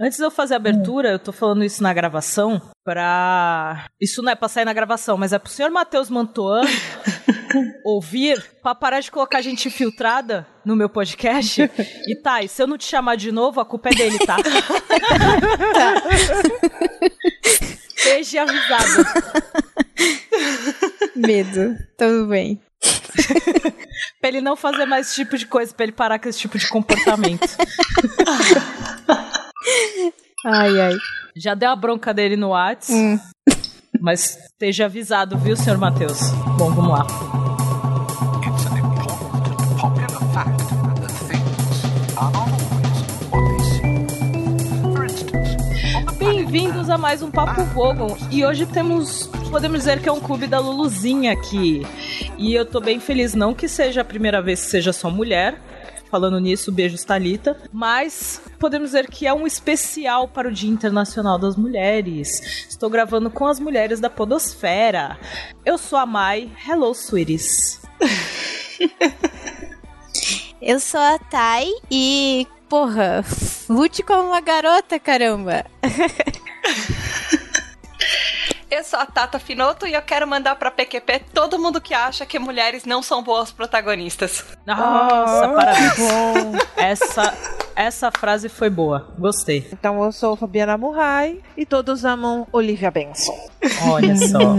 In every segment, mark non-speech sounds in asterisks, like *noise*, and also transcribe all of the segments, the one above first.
Antes de eu fazer a abertura, eu tô falando isso na gravação pra. Isso não é pra sair na gravação, mas é pro senhor Matheus Mantoan *laughs* ouvir pra parar de colocar gente infiltrada no meu podcast. E tá, e se eu não te chamar de novo, a culpa é dele, tá? tá. Seja avisado. Medo. Tudo bem. pra ele não fazer mais esse tipo de coisa, pra ele parar com esse tipo de comportamento. *laughs* ai, ai. Já deu a bronca dele no Whats. Hum. Mas esteja avisado, viu, senhor Matheus? Bom, vamos lá. Bem-vindos a mais um Papo Vogon. E hoje temos, podemos dizer que é um clube da Luluzinha aqui. E eu tô bem feliz, não que seja a primeira vez que seja só mulher, falando nisso, beijos Talita. Mas podemos dizer que é um especial para o Dia Internacional das Mulheres. Estou gravando com as mulheres da Podosfera. Eu sou a Mai. Hello, sweeties. *laughs* Eu sou a Thay e, porra, lute como uma garota, caramba. *laughs* Eu sou a Tata Finoto e eu quero mandar pra PQP todo mundo que acha que mulheres não são boas protagonistas. Nossa, oh, parabéns. Essa, essa frase foi boa. Gostei. Então eu sou Fabiana Murray e todos amam Olivia Benson. Olha só.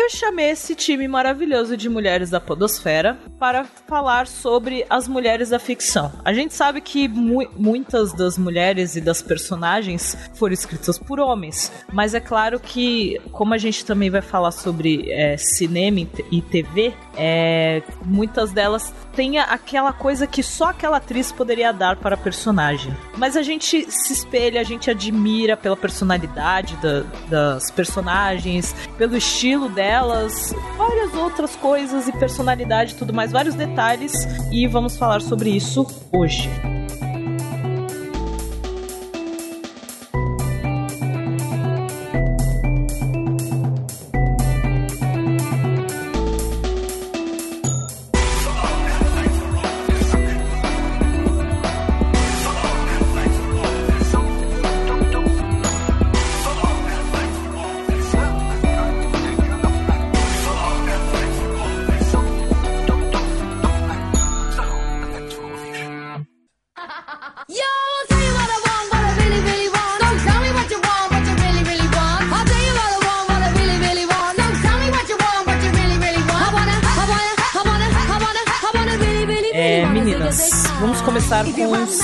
Eu chamei esse time maravilhoso de mulheres da Podosfera para falar sobre as mulheres da ficção. A gente sabe que mu muitas das mulheres e das personagens foram escritas por homens, mas é claro que, como a gente também vai falar sobre é, cinema e TV, é, muitas delas têm aquela coisa que só aquela atriz poderia dar para a personagem. Mas a gente se espelha, a gente admira pela personalidade da, das personagens, pelo estilo delas, várias outras coisas e personalidade e tudo mais, vários detalhes, e vamos falar sobre isso hoje.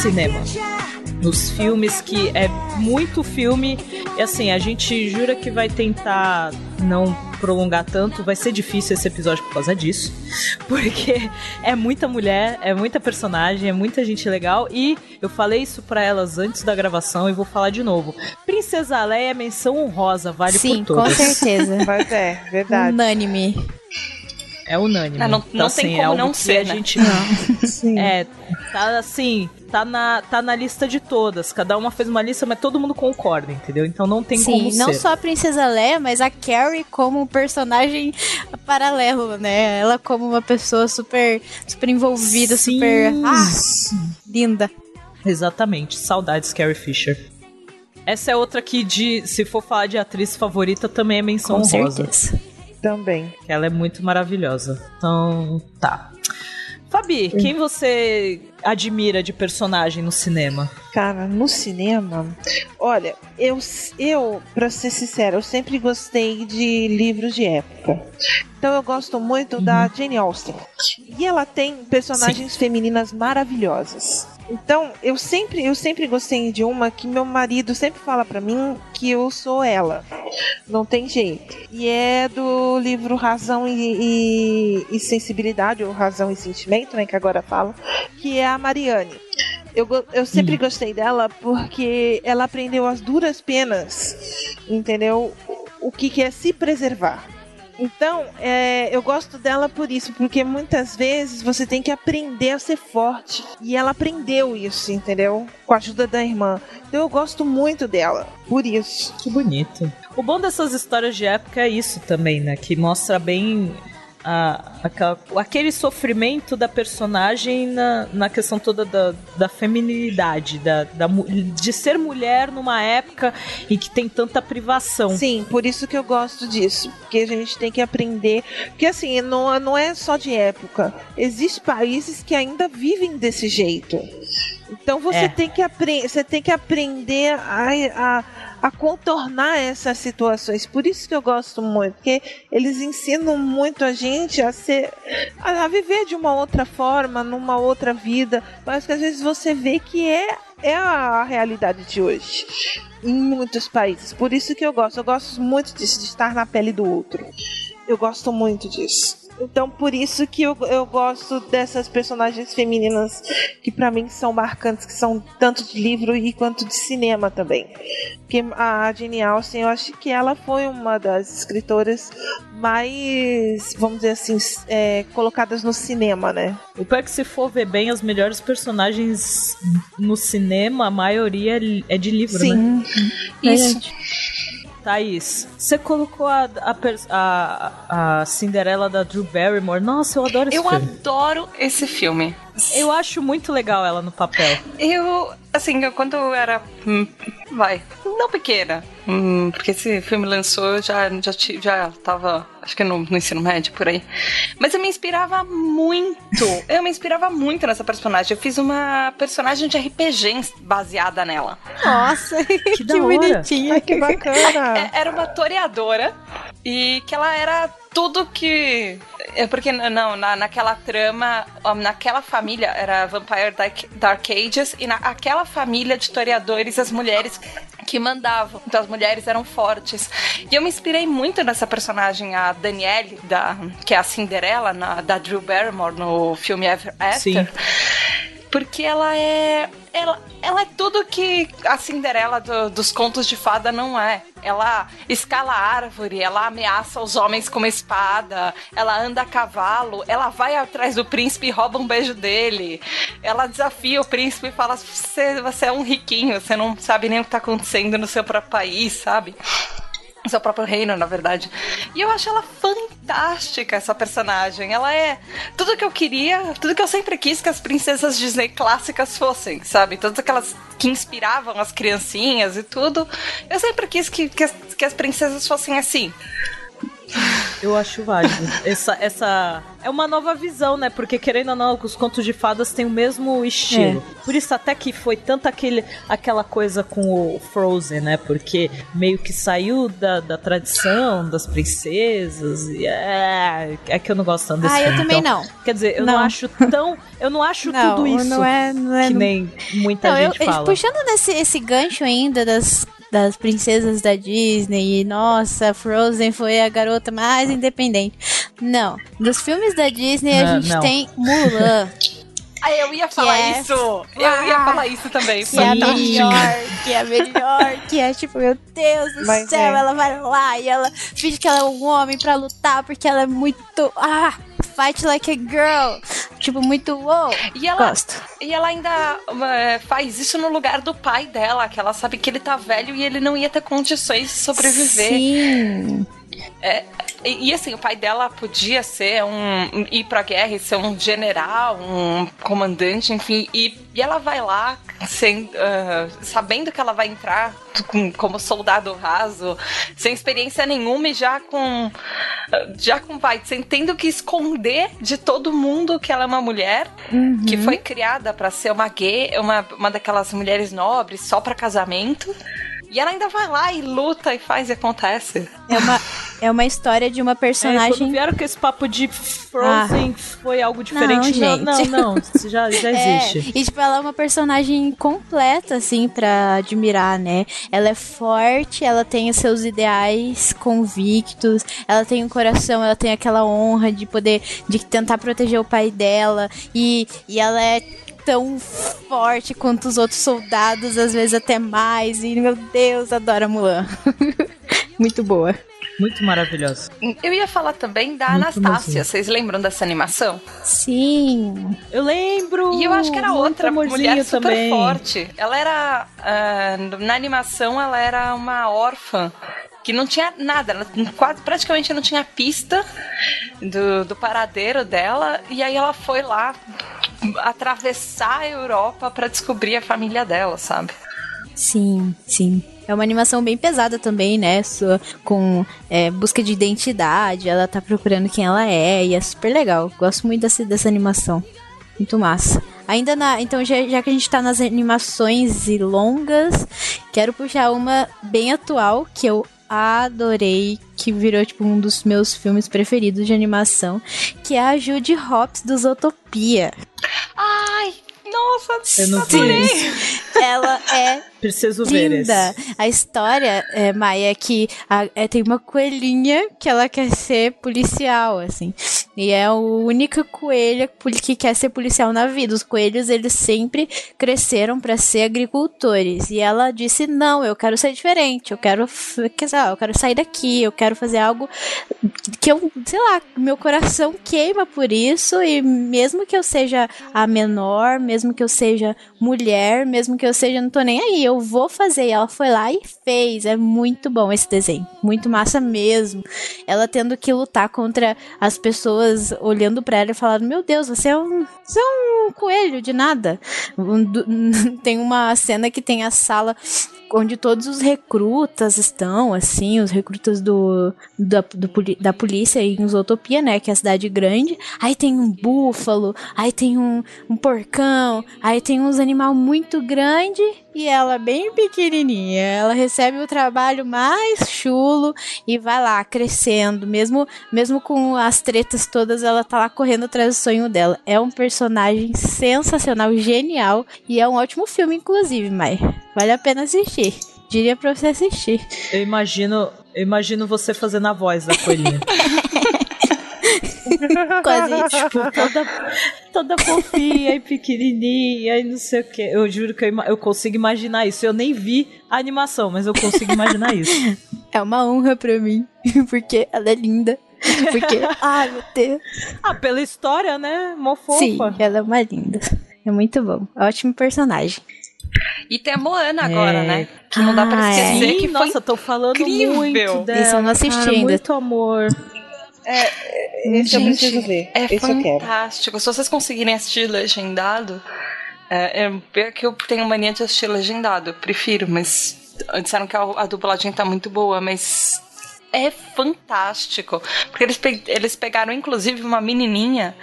Cinema. Nos filmes que é muito filme, e assim, a gente jura que vai tentar não prolongar tanto, vai ser difícil esse episódio por causa disso, *laughs* porque é muita mulher, é muita personagem, é muita gente legal e eu falei isso para elas antes da gravação e vou falar de novo. Princesa Leia é menção honrosa, vale Sim, por todas. Sim, com certeza. *laughs* Mas é, verdade. Unânime. É unânime. Não, não, então, não assim, tem como é não ser, a né? gente não. *laughs* É, tá assim, tá na, tá na lista de todas. Cada uma fez uma lista, mas todo mundo concorda, entendeu? Então não tem Sim, como Sim, não só a Princesa Leia, mas a Carrie como personagem paralelo, né? Ela como uma pessoa super, super envolvida, Sim. super... Ah, linda. Exatamente. Saudades, Carrie Fisher. Essa é outra que, de, se for falar de atriz favorita, também é menção Com rosa. Certeza. Também. Ela é muito maravilhosa. Então, tá. Fabi, hum. quem você admira de personagem no cinema? Cara, no cinema, olha, eu, eu para ser sincera, eu sempre gostei de livros de época. Então eu gosto muito uhum. da Jane Austen. E ela tem personagens Sim. femininas maravilhosas. Então, eu sempre, eu sempre gostei de uma que meu marido sempre fala para mim que eu sou ela. Não tem jeito. E é do livro Razão e, e, e Sensibilidade, ou Razão e Sentimento, né, que agora fala, que é a Mariane. Eu, eu sempre hum. gostei dela porque ela aprendeu as duras penas, entendeu? O que, que é se preservar. Então, é, eu gosto dela por isso, porque muitas vezes você tem que aprender a ser forte. E ela aprendeu isso, entendeu? Com a ajuda da irmã. Então eu gosto muito dela, por isso. Que bonito. O bom dessas histórias de época é isso também, né? Que mostra bem a, aquela, aquele sofrimento da personagem na, na questão toda da, da feminilidade, da, da, de ser mulher numa época em que tem tanta privação. Sim, por isso que eu gosto disso. Porque a gente tem que aprender. Porque assim, não, não é só de época. Existem países que ainda vivem desse jeito. Então você é. tem que aprender, você tem que aprender a, a, a, contornar essas situações. Por isso que eu gosto muito, porque eles ensinam muito a gente a ser, a, viver de uma outra forma, numa outra vida. Mas que às vezes você vê que é é a realidade de hoje em muitos países. Por isso que eu gosto. Eu gosto muito disso, de estar na pele do outro. Eu gosto muito disso. Então, por isso que eu, eu gosto dessas personagens femininas que para mim são marcantes, que são tanto de livro e quanto de cinema também. Porque a Jane Austen, eu acho que ela foi uma das escritoras mais, vamos dizer assim, é, colocadas no cinema, né? O pior é que se for ver bem, as melhores personagens no cinema, a maioria é de livro, Sim. né? Sim. Isso. Thaís, você colocou a, a, a, a, Cinderela da Drew Barrymore. Nossa, eu adoro esse eu filme. Eu adoro esse filme. Eu acho muito legal ela no papel. Eu, assim, eu, quando eu era. Hum, vai, não pequena. Hum, porque esse filme lançou, já, já, já tava, acho que no, no, ensino médio, por aí. Mas eu me inspirava muito. Eu me inspirava muito nessa personagem. Eu fiz uma personagem de RPG baseada nela. Nossa, *laughs* que, que bonitinha. que bacana. *laughs* É, era uma toreadora e que ela era tudo que. É porque, não, na, naquela trama, naquela família, era Vampire Dark, Ages, e naquela família de historiadores, as mulheres que mandavam. Então as mulheres eram fortes. E eu me inspirei muito nessa personagem, a Danielle, da, que é a Cinderela, na, da Drew Barrymore no filme Ever After. Sim porque ela é. Ela, ela é tudo que a Cinderela do, dos contos de fada não é. Ela escala árvore, ela ameaça os homens com uma espada, ela anda a cavalo, ela vai atrás do príncipe e rouba um beijo dele. Ela desafia o príncipe e fala: você, você é um riquinho, você não sabe nem o que tá acontecendo no seu próprio país, sabe? *laughs* seu próprio reino, na verdade. E eu acho ela fantástica, essa personagem. Ela é tudo que eu queria, tudo que eu sempre quis que as princesas Disney clássicas fossem, sabe? Todas aquelas que inspiravam as criancinhas e tudo. Eu sempre quis que, que, as, que as princesas fossem assim. Eu acho válido. Essa, essa é uma nova visão, né? Porque querendo ou não, os contos de fadas têm o mesmo estilo. É. Por isso até que foi tanto aquele, aquela coisa com o Frozen, né? Porque meio que saiu da, da tradição das princesas. E é, é que eu não gosto tanto desse Ah, filme, eu também então, não. Quer dizer, eu não, não acho tão. Eu não acho não, tudo isso. Não é, não é, que nem muita gente eu, fala. Puxando nesse esse gancho ainda das das princesas da Disney e nossa, Frozen foi a garota mais independente. Não, dos filmes da Disney a gente não. tem Mulan. *laughs* Ah, eu ia falar é... isso! Eu ah, ia falar isso também. Que é a melhor, que é a melhor, que é tipo, meu Deus do Mas céu, é. ela vai lá e ela finge que ela é um homem pra lutar porque ela é muito. Ah! Fight like a girl. Tipo, muito wow. E ela, Gosto. E ela ainda uh, faz isso no lugar do pai dela, que ela sabe que ele tá velho e ele não ia ter condições de sobreviver. Sim. É, e, e, assim, o pai dela podia ser um. ir pra guerra e ser um general, um comandante, enfim. E, e ela vai lá sem, uh, sabendo que ela vai entrar com, como soldado raso, sem experiência nenhuma e já com. já com pai, sem tendo que esconder de todo mundo que ela é uma mulher, uhum. que foi criada para ser uma gay, uma, uma daquelas mulheres nobres só para casamento. E ela ainda vai lá e luta e faz e acontece. É uma, é uma história de uma personagem. É, quando vieram com esse papo de Frozen ah. foi algo diferente. Não, não, não, não, isso já, já *laughs* é, existe. É, e tipo, ela é uma personagem completa, assim, pra admirar, né? Ela é forte, ela tem os seus ideais convictos, ela tem um coração, ela tem aquela honra de poder, de tentar proteger o pai dela. E, e ela é tão forte quanto os outros soldados, às vezes até mais. E meu Deus, adoro a Mulan. *laughs* Muito boa. Muito maravilhosa. Eu ia falar também da Muito Anastácia. Vocês lembram dessa animação? Sim. Eu lembro. E eu acho que era outra mulher super também. forte. Ela era. Uh, na animação, ela era uma órfã que não tinha nada, quase praticamente não tinha pista do, do paradeiro dela, e aí ela foi lá atravessar a Europa para descobrir a família dela, sabe? Sim, sim. É uma animação bem pesada também, né? Com é, busca de identidade, ela tá procurando quem ela é, e é super legal. Gosto muito dessa, dessa animação. Muito massa. Ainda na. Então, já, já que a gente tá nas animações e longas, quero puxar uma bem atual que eu adorei, que virou tipo um dos meus filmes preferidos de animação, que é a Judy Hopps do Zootopia. Ai, nossa, eu não adorei. Ela é Preciso ver linda. esse. A história, é, Maia, é que a, é, tem uma coelhinha que ela quer ser policial, assim. E é a única coelha que quer ser policial na vida. Os coelhos, eles sempre cresceram para ser agricultores. E ela disse: Não, eu quero ser diferente. Eu quero, quer dizer, eu quero sair daqui. Eu quero fazer algo que eu, sei lá, meu coração queima por isso. E mesmo que eu seja a menor, mesmo que eu seja mulher, mesmo que eu seja, não tô nem aí. Eu vou fazer. E ela foi lá e fez. É muito bom esse desenho. Muito massa mesmo. Ela tendo que lutar contra as pessoas olhando para ela e falando: Meu Deus, você é um, você é um coelho de nada. *laughs* Tem uma cena que tem a sala onde todos os recrutas estão, assim, os recrutas do, da, do, da polícia em Zootopia, né, que é a cidade grande. Aí tem um búfalo, aí tem um, um porcão, aí tem uns animal muito grande e ela bem pequenininha. Ela recebe o trabalho mais chulo e vai lá crescendo, mesmo mesmo com as tretas todas, ela tá lá correndo atrás do sonho dela. É um personagem sensacional, genial e é um ótimo filme inclusive, Mai. Vale a pena assistir. Diria pra você assistir. Eu imagino, eu imagino você fazendo a voz da coelhinha. *laughs* Quase isso. tipo, toda, toda fofinha e pequenininha e não sei o que. Eu juro que eu, eu, consigo imaginar isso. Eu nem vi a animação, mas eu consigo imaginar isso. É uma honra pra mim, *laughs* porque ela é linda. Porque, *laughs* ai meu Deus. Ah, pela história, né? Mó fofa. Sim, ela é uma linda. É muito bom. Ótimo personagem. E tem a Moana agora, É. né? Que não dá pra Ah, é. esquecer Sim, que foi nossa, tô falando incrível. muito dela. Esse eu não assisti cara, ainda. Muito amor. Esse eu Gente, preciso ver. É Esse eu fantástico. Se vocês conseguirem assistir legendado, é, é, é que eu tenho mania de assistir legendado, eu prefiro, mas disseram que a, a dublagem tá muito boa, mas é fantástico. Porque eles, pe- eles pegaram, inclusive, uma menininha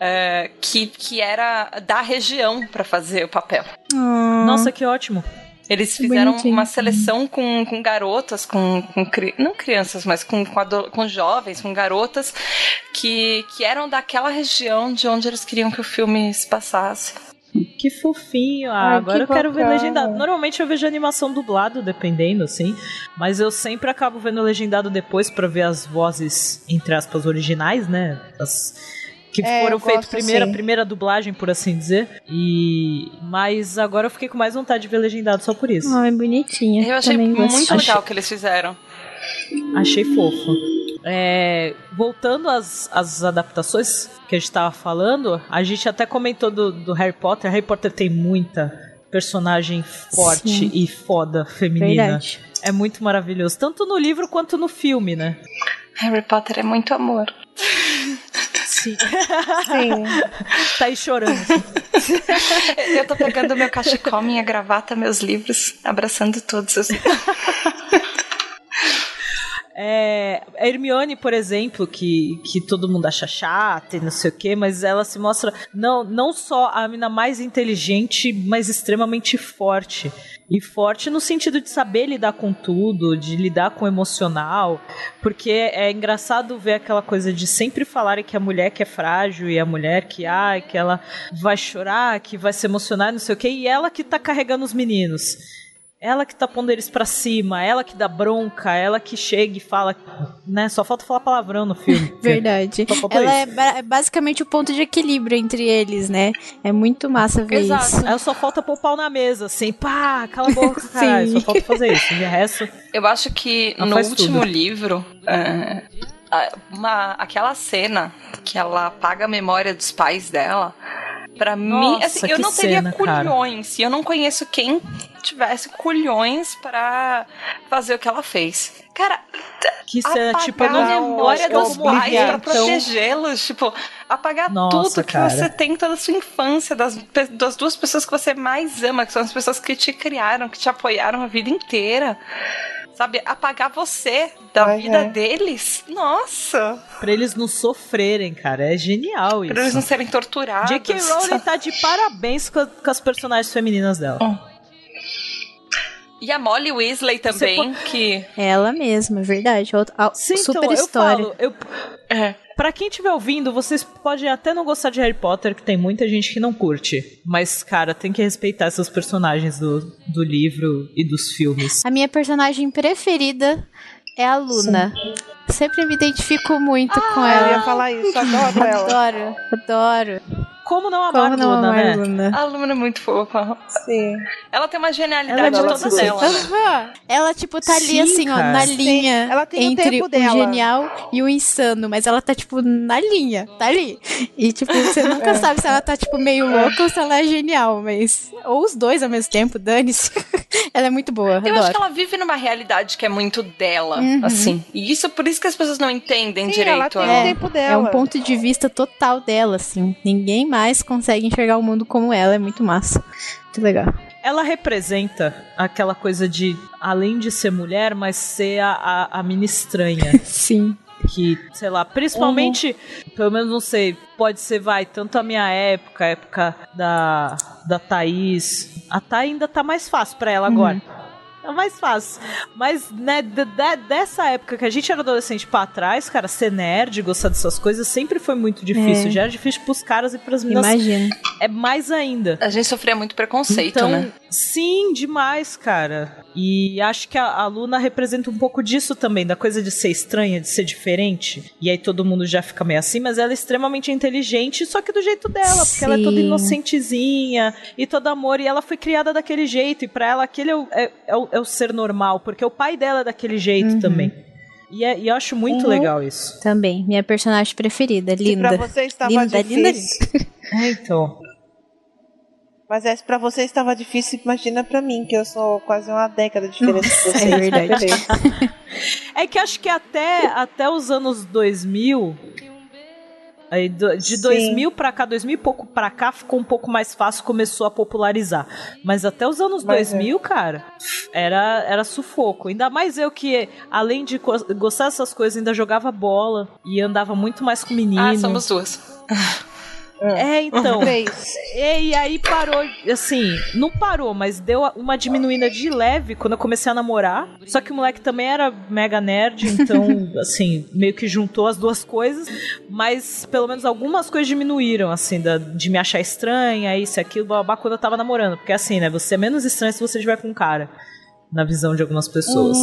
é, que, que era da região pra fazer o papel. Nossa, que ótimo. Eles fizeram Bonitinho. uma seleção com, com garotas, com, com cri- não crianças, mas com, com, ado- com jovens, com garotas que, que eram daquela região de onde eles queriam que o filme se passasse. Que fofinho. Ah, Ai, agora que eu quero ver bacana. legendado. Normalmente eu vejo animação dublado, dependendo, assim. Mas eu sempre acabo vendo legendado depois pra ver as vozes, entre aspas, originais, né? As que É, foram gosto primeira, assim. primeira dublagem, por assim dizer. E mas agora eu fiquei com mais vontade de ver legendado só por isso. Ai, bonitinha. Eu achei Também gosto. muito Achei- legal o que eles fizeram. Achei fofo. É, voltando às, às adaptações que a gente tava falando, a gente até comentou do, do Harry Potter. Harry Potter tem muita personagem forte Sim. e foda feminina. Verdade. É muito maravilhoso, tanto no livro quanto no filme, né? Harry Potter é muito amor. Sim. Sim. tá aí chorando. Eu tô pegando meu cachecol, minha gravata, meus livros, abraçando todos. Assim. *laughs* É, a Hermione, por exemplo, que, que todo mundo acha chata e não sei o quê, mas ela se mostra não, não só a mina mais inteligente, mas extremamente forte. E forte no sentido de saber lidar com tudo, de lidar com o emocional. Porque é engraçado ver aquela coisa de sempre falarem que a mulher que é frágil e a mulher que, ai, que ela vai chorar, que vai se emocionar, não sei o quê, e ela que tá carregando os meninos. Ela que tá pondo eles pra cima, ela que dá bronca, ela que chega e fala, né? Só falta falar palavrão no filme. *laughs* Verdade. Ela é, ba- é basicamente o ponto de equilíbrio entre eles, né? É muito massa ver Exato. isso. Aí só falta pôr o pau na mesa, assim, pá, cala a boca. *laughs* Sim. Só falta fazer isso. De resto, Eu acho que Ela no último tudo. livro, é, uma, aquela cena que ela apaga a memória dos pais dela, Pra mim, assim, eu não teria cena, cara. culhões. E eu não conheço quem tivesse culhões pra fazer o que ela fez. Cara, Que cena, tipo, a memória dos pais pra protegê-los. Tipo, apagar Nossa, tudo que cara. você tem toda a sua infância, das, das duas pessoas que você mais ama, que são as pessoas que te criaram, que te apoiaram a vida inteira. Sabe, apagar você da vida é. deles. Nossa! Pra eles não sofrerem, cara. É genial isso. Pra eles não serem torturados. J.K. Rowling tá de parabéns com, com as personagens femininas dela. E a Molly Weasley também, que. Ela mesma, é verdade. Outra- a- Sim, super então, história. eu falo, eu, É. Pra quem estiver ouvindo, vocês podem até não gostar de Harry Potter, que tem muita gente que não curte. Mas, cara, tem que respeitar esses personagens do, do livro e dos filmes. A minha personagem preferida é a Luna. Sempre me identifico muito com Eu ia ela. falar isso, adoro *laughs* ela. Adoro, adoro. Como não amar Como não Luna, amar né? Luna? A Luna é muito fofa. Sim. Ela tem uma Ela genialidade é toda dela. Aham. Ela, tipo, tá ali Sim, assim, ó, na Sim. linha Ela tem o entre o dela. genial e o insano, mas ela tá, tipo, na linha, tá ali. E, tipo, você nunca *laughs* sabe se ela tá, tipo, meio louca ou se ela é genial, mas. Ou os dois ao mesmo tempo, dane-se. *laughs* ela é muito boa, Eu acho adoro. que ela vive numa realidade que é muito dela, Uhum. assim. E isso por isso que as pessoas não entendem Sim, ela direito. tem a- o tempo dela. É um ponto de vista total dela, assim. Ninguém mais consegue enxergar o mundo como ela, é muito massa. Muito legal. Ela representa aquela coisa de, além de ser mulher, mas ser a, a, a mina estranha. *laughs* Sim. que, sei lá, principalmente, pelo menos não sei, pode ser, vai, tanto a minha época, a época da, da Thaís. A Thay ainda tá mais fácil pra ela agora. Tá mais fácil. Mas, né, de- de- dessa época que a gente era adolescente pra trás, cara, ser nerd, gostar dessas coisas, sempre foi muito difícil. É. Já era difícil pros caras e pras meninas. Imagina. É mais ainda. A gente sofria muito preconceito, Então, né? sim, demais, cara. E acho que a, a Luna representa um pouco disso também, da coisa de ser estranha, de ser diferente. E aí todo mundo já fica meio assim, mas ela é extremamente inteligente, só que do jeito dela, porque ela é toda Sim. inocentezinha e todo amor, e ela foi criada daquele jeito, e pra ela aquele é é- é o- é o ser normal, porque o pai dela é daquele jeito Uhum. também. E, é- e eu acho muito Uhum. legal isso. Também. Minha personagem preferida. Se Linda. pra você estava Linda, linda, difícil. É, então. Mas é, se pra você estava difícil, imagina pra mim, que eu sou quase uma década de diferença de vocês. é verdade. É que acho que até, até os anos 2000. Aí, de Sim. 2000 pra cá, 2000 e pouco pra cá, ficou um pouco mais fácil, começou a popularizar. Mas até os anos Mas 2000, cara, era, era sufoco. Ainda mais eu que, além de gostar dessas coisas, ainda jogava bola e andava muito mais com menino. Ah, somos duas. *laughs* É, então. Três. E, aí parou, assim, não parou, mas deu uma diminuída de leve quando eu comecei a namorar. Só que o moleque também era mega nerd, então, *laughs* assim, meio que juntou as duas coisas. Mas pelo menos algumas coisas diminuíram, assim, da- de me achar estranha, isso aquilo, babá, quando eu tava namorando. Porque assim, né, você é menos estranho se você estiver com um cara, na visão de algumas pessoas.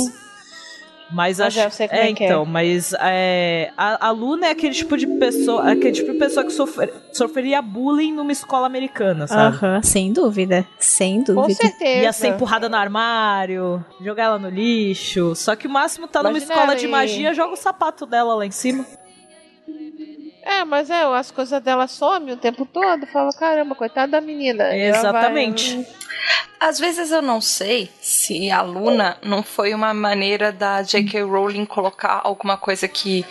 Mas Mas acho eu sei como é, é que é. então, mas é, a, a Luna é aquele tipo de pessoa, aquele tipo de pessoa que sofre- sofreria bullying numa escola americana, sabe? Sem dúvida. Sem Com dúvida. certeza. Ia ser empurrada no armário, jogar ela no lixo. Só que o máximo tá numa Imagina escola de aí. magia, joga o sapato dela lá em cima. É, mas é, as coisas dela somem o tempo todo. Fala, caramba, coitada da menina. Ela Exatamente. Às vezes eu não sei se a Luna não foi uma maneira da J.K. Rowling colocar alguma coisa que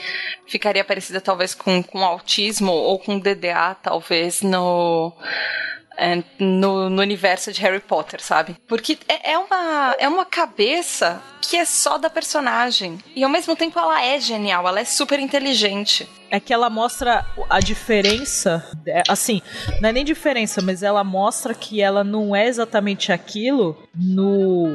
ficaria parecida talvez com, com autismo ou com DDA, talvez, no. é, no, no universo de Harry Potter, sabe? Porque é, é uma, é uma cabeça que é só da personagem. E ao mesmo tempo ela é genial, ela é super inteligente. É que ela mostra a diferença. é, Assim, não é nem diferença, mas ela mostra que ela não é exatamente aquilo no,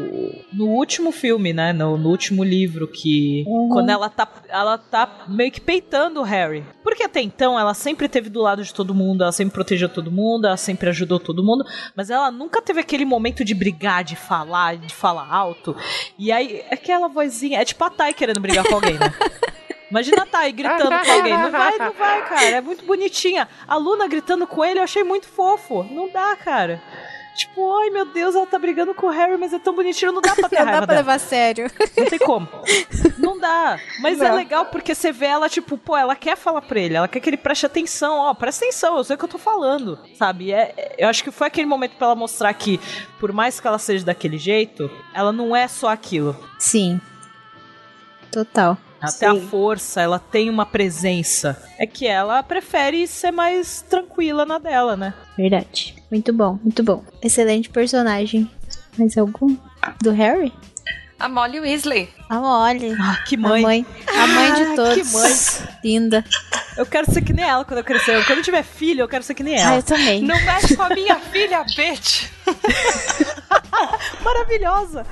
no último filme, né? No, no último livro, que. Quando ela tá, ela tá meio que peitando o Harry. Porque até então ela sempre teve do lado de todo mundo, ela sempre protegeu todo mundo, ela sempre ajudou todo mundo, mas ela nunca teve aquele momento de brigar, de falar, de falar alto. E aí, aquela vozinha. É tipo a Thay querendo brigar com alguém, né? *laughs* Imagina a Thay gritando com alguém. Não vai, não vai, cara. É muito bonitinha. A Luna gritando com ele, eu achei muito fofo. Não dá, cara. Tipo, ai meu Deus, ela tá brigando com o Harry, mas é tão bonitinho, não dá pra *laughs* ter Não dá pra dela. levar a sério. Não tem como. *laughs* Não dá. Mas é Não. legal porque você vê ela, tipo, pô, ela quer falar pra ele, ela quer que ele preste atenção, ó, presta atenção, eu sei o que eu tô falando, sabe? É, é- eu acho que foi aquele momento pra ela mostrar que, por mais que ela seja daquele jeito, ela não é só aquilo. Sim. Total. Tem a força, ela tem uma presença. É que ela prefere ser mais tranquila na dela, né? Verdade. Muito bom, muito bom. Excelente personagem. Mais algum? Do Harry? A Molly Weasley. A Molly. Ah, que A mãe. mãe. A mãe Ah, de que todos. mãe. Linda. Eu quero ser que nem ela quando eu crescer. Quando eu tiver filho, eu quero ser que nem Ah, ela. eu também. Não mexe com a minha filha, bitch. *laughs* *laughs* Maravilhosa.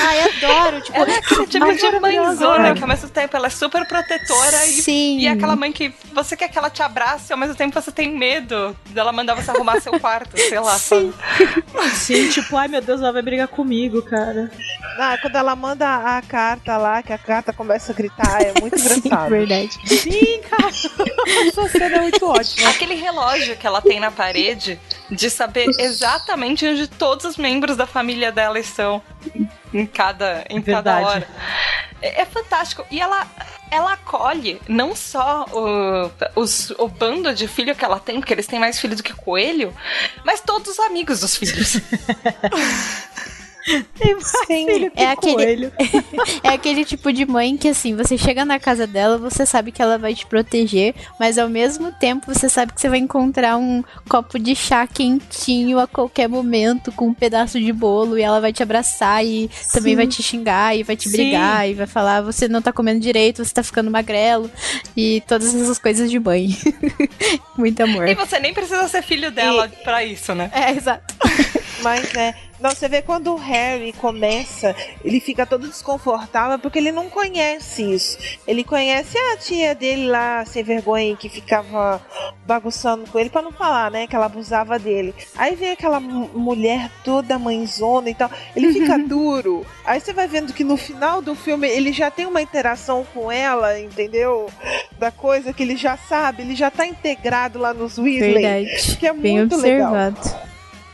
Ai, adoro. Tipo, Ela é aquele tipo de mãezona que ao mesmo tempo ela é super protetora e, Sim. e é aquela mãe que você quer que ela te abrace e ao mesmo tempo você tem medo dela mandar você arrumar seu quarto, sei lá. Sim. Sim, tipo, ai meu Deus, ela vai brigar comigo, cara. Ah, quando ela manda a carta lá, que a carta começa a gritar, é muito *laughs* Sim, engraçado. verdade. Sim, cara. *laughs* Essa cena é muito ótima. Aquele relógio que ela tem na parede de saber exatamente onde todos os membros da família dela estão em cada, em cada Verdade. hora. É, é fantástico. E ela, ela acolhe não só o, os- o bando de filho que ela tem, porque eles têm mais filho do que coelho, mas todos os amigos dos filhos. *laughs* Tem mais Sim. filho É aquele- coelho. *laughs* É aquele tipo de mãe que, assim, você chega na casa dela, você sabe que ela vai te proteger, mas ao mesmo tempo você sabe que você vai encontrar um copo de chá quentinho a qualquer momento, com um pedaço de bolo, e ela vai te abraçar e também Sim. vai te xingar e vai te Sim. brigar e vai falar: você não tá comendo direito, você tá ficando magrelo, e todas essas coisas de mãe. *laughs* Muito amor. e você nem precisa ser filho dela pra isso, né? É, exato. *laughs* Mas é. Não, você vê quando o Harry começa, ele fica todo desconfortável porque ele não conhece isso. Ele conhece a tia dele lá, sem vergonha, que ficava bagunçando com ele, pra não falar, né? Que ela abusava dele. Aí vem aquela mu- mulher toda mãezona e tal. Ele fica *laughs* duro. Aí você vai vendo que no final do filme ele já tem uma interação com ela, entendeu? Da coisa que ele já sabe, ele já tá integrado lá nos Weasley. Verdade. Que é Bem muito legal.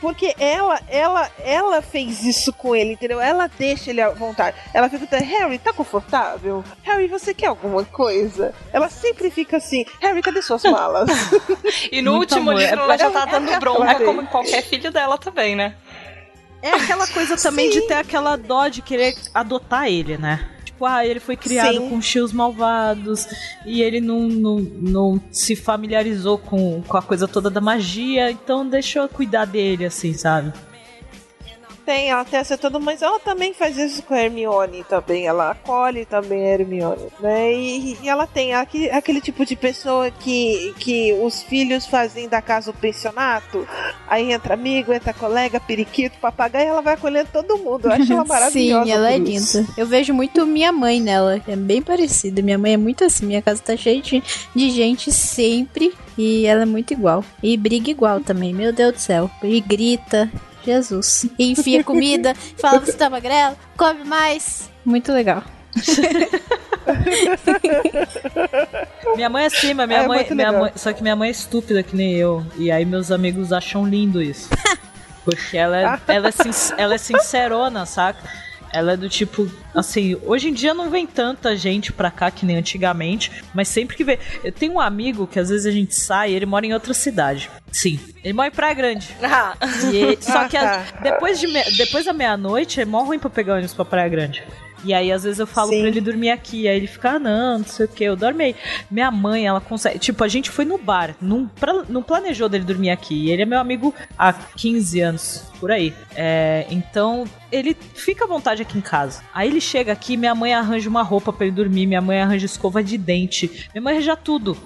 Porque ela, ela, ela fez isso com ele, entendeu? Ela deixa ele à vontade. Ela fica perguntando, Harry, tá confortável? Harry, você quer alguma coisa? Ela sempre fica assim, Harry, cadê suas malas? *laughs* E no Muito último amor. livro É- ela já é- tá dando é- *laughs* bronca, é- como qualquer filho dela também, né? É aquela coisa também Sim. de ter aquela dó de querer adotar ele, né? Tipo, ah, ele foi criado Sim. com tios malvados e ele não, não, não se familiarizou com, com a coisa toda da magia, então deixa eu cuidar dele, assim, sabe? Tem, ela tem essa toda, mas ela também faz isso com a Hermione também. Ela acolhe também a Hermione, né? E, e ela tem aquele, aquele tipo de pessoa que, que os filhos fazem da casa o pensionato. Aí entra amigo, entra colega, periquito, papagaio, ela vai acolhendo todo mundo. Eu acho ela *laughs* maravilhosa. Sim, ela é isso. linda. Eu vejo muito minha mãe nela. É bem parecida. Minha mãe é muito assim. Minha casa tá cheia de, de gente sempre. E ela é muito igual. E briga igual também. Meu Deus do céu. E grita. Jesus. E *laughs* enfia comida. fala, você tá magrelo? Come mais. Muito legal. *laughs* Minha mãe é assim, mas minha é mãe, minha mãe. Só que minha mãe é estúpida que nem eu. E aí meus amigos acham lindo isso. *laughs* Porque ela é, ela é, sin- ela é sincerona, saca? Ela é do tipo, assim, hoje em dia não vem tanta gente pra cá que nem antigamente, mas sempre que vem. Eu tenho um amigo que às vezes a gente sai, ele mora em outra cidade. Sim, ele mora em Praia Grande. *laughs* Ah, E só que a- depois, de me- depois da meia-noite é mó ruim pra pegar ônibus pra Praia Grande. E aí, às vezes, eu falo Sim. pra ele dormir aqui. Aí ele fica, ah, não, não sei o que, eu dormi. Minha mãe, ela consegue. Tipo, a gente foi no bar, não, pra- não planejou dele dormir aqui. E ele é meu amigo há 15 anos, por aí. É, então, ele fica à vontade aqui em casa. Aí ele chega aqui, minha mãe arranja uma roupa pra ele dormir, minha mãe arranja escova de dente, minha mãe arranja tudo.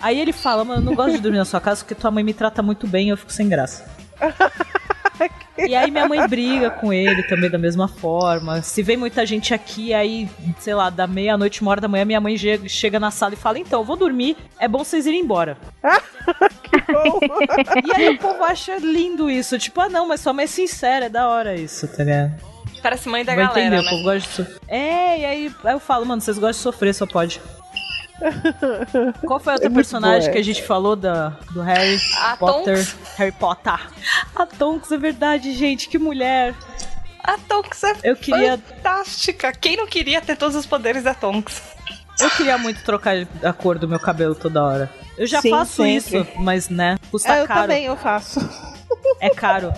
Aí ele fala, mano, eu não gosto de dormir na sua casa porque tua mãe me trata muito bem e eu fico sem graça. *laughs* *laughs* E aí minha mãe briga com ele também da mesma forma. Se vem muita gente aqui, aí, sei lá, da meia-noite, uma hora da manhã, minha mãe chega, chega na sala e fala, então, eu vou dormir, é bom vocês irem embora. *laughs* Bom, *laughs* E aí o povo acha lindo isso, tipo, ah não, mas sua mãe é sincera, é da hora isso, tá ligado? parece mãe da Vai galera, entender, o né? povo gosta de. É, e aí, aí eu falo, mano, vocês gostam de sofrer, só pode. Qual foi a outra É muito personagem boa que a gente falou da, do Harry A Potter? Tonks. Harry Potter. A Tonks, é verdade, gente. Que mulher. A Tonks é Eu queria, fantástica. Quem não queria ter todos os poderes da Tonks? eu queria muito trocar a cor do meu cabelo toda hora. Eu já Sim, faço sempre. isso, mas né, custa É, eu caro. também, eu faço. É caro.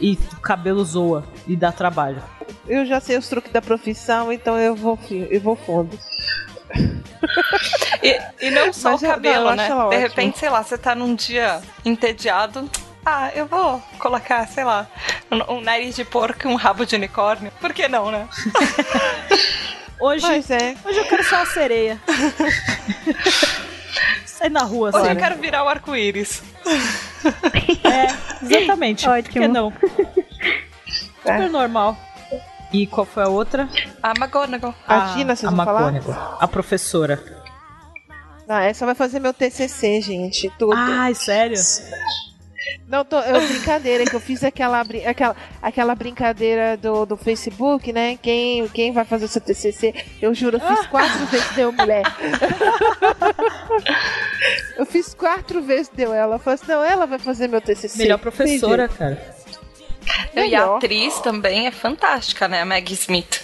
E o cabelo zoa e dá trabalho. Eu já sei os truques da profissão, então eu vou, eu vou fundo. E, e não só Mas o eu- cabelo, né? De ótima. repente, sei lá, você tá num dia entediado. Ah, eu vou colocar, sei lá, um, um nariz de porco e um rabo de unicórnio. Por que não, né? *laughs* Hoje, é. hoje eu quero ser uma sereia. *laughs* Sai na rua, Hoje eu quero virar o arco-íris. É, exatamente. Por que Ótimo. não? *laughs* Super normal. E qual foi a outra? A McGonagall. A Tina, vocês a vão falar? A professora. Não, essa vai fazer meu TCC, gente. Tudo. Ai, sério? Não, tô, é brincadeira, que eu fiz aquela, brin- aquela, aquela brincadeira do, do Facebook, né? Quem, quem vai fazer o seu TCC? Eu juro, eu fiz quatro *laughs* vezes, deu mulher. eu fiz quatro vezes, deu ela. Eu falei assim, não, ela vai fazer meu TCC. Melhor professora, cara. E a Melhor. atriz também é fantástica, né? A Maggie Smith.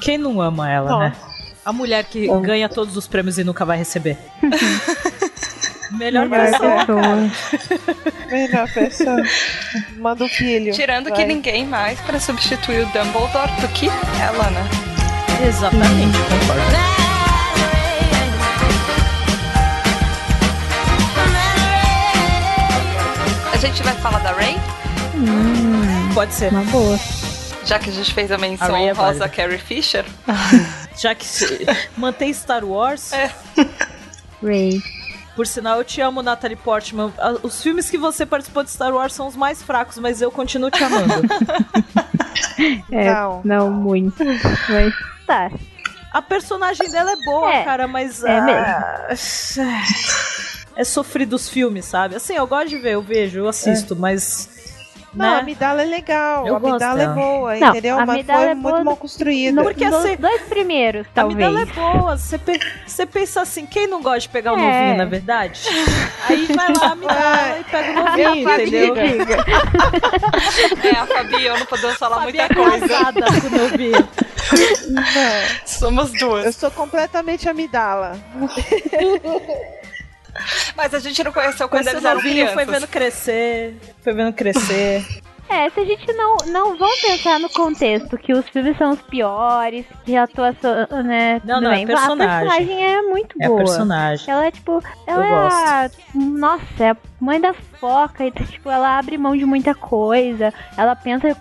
Quem não ama ela, né? A mulher que Amo. ganha todos os prêmios e nunca vai receber. *laughs* Melhor Melhor pessoa. pessoa. *laughs* Melhor pessoa. Manda um filho. Tirando que Vai. ninguém mais pra substituir o Dumbledore do que ela, né? Exatamente, concordo. A gente vai falar da Rey, Pode ser. Uma boa. já que a gente fez a menção A é honrosa válida. a Carrie Fisher. *laughs* Já que se- *laughs* mantém Star Wars, É. *laughs* Ray. por sinal, eu te amo, Natalie Portman. Os filmes que você participou de Star Wars são os mais fracos, mas eu continuo te amando. É, Não. não muito. Mas tá. A personagem dela é boa, É. cara, mas. É ah, É sofrido os filmes, sabe? Assim, eu gosto de ver, eu vejo, eu assisto, mas. Não, a Né? amidala é legal. Eu a amidala é boa, Não, entendeu? a Mas foi é muito mal construída. No, Porque nos assim- dois primeiros, A talvez. amidala é boa. Você, pe- você pensa assim, quem não gosta de pegar o É. novinho, na verdade? *laughs* Aí vai lá, amidala e pega o Eu novinho, faço entendeu? diga. *laughs* É, a Fabi eu não podemos falar Fabi é muita coisa. casada com o novinho. Não, Somos eu duas. sou completamente amidala. *laughs* Mas a gente não conheceu quando Esse eles eram crianças. foi vendo crescer, foi vendo crescer. *laughs* É, se a gente não, não vamos pensar no contexto que os filmes são os piores, que a atuação, né? Não, não, é bem. personagem. A personagem é muito É boa. personagem. Ela é tipo, ela Eu é a, nossa, é a mãe da foca, e tipo, ela abre mão de muita coisa, ela pensa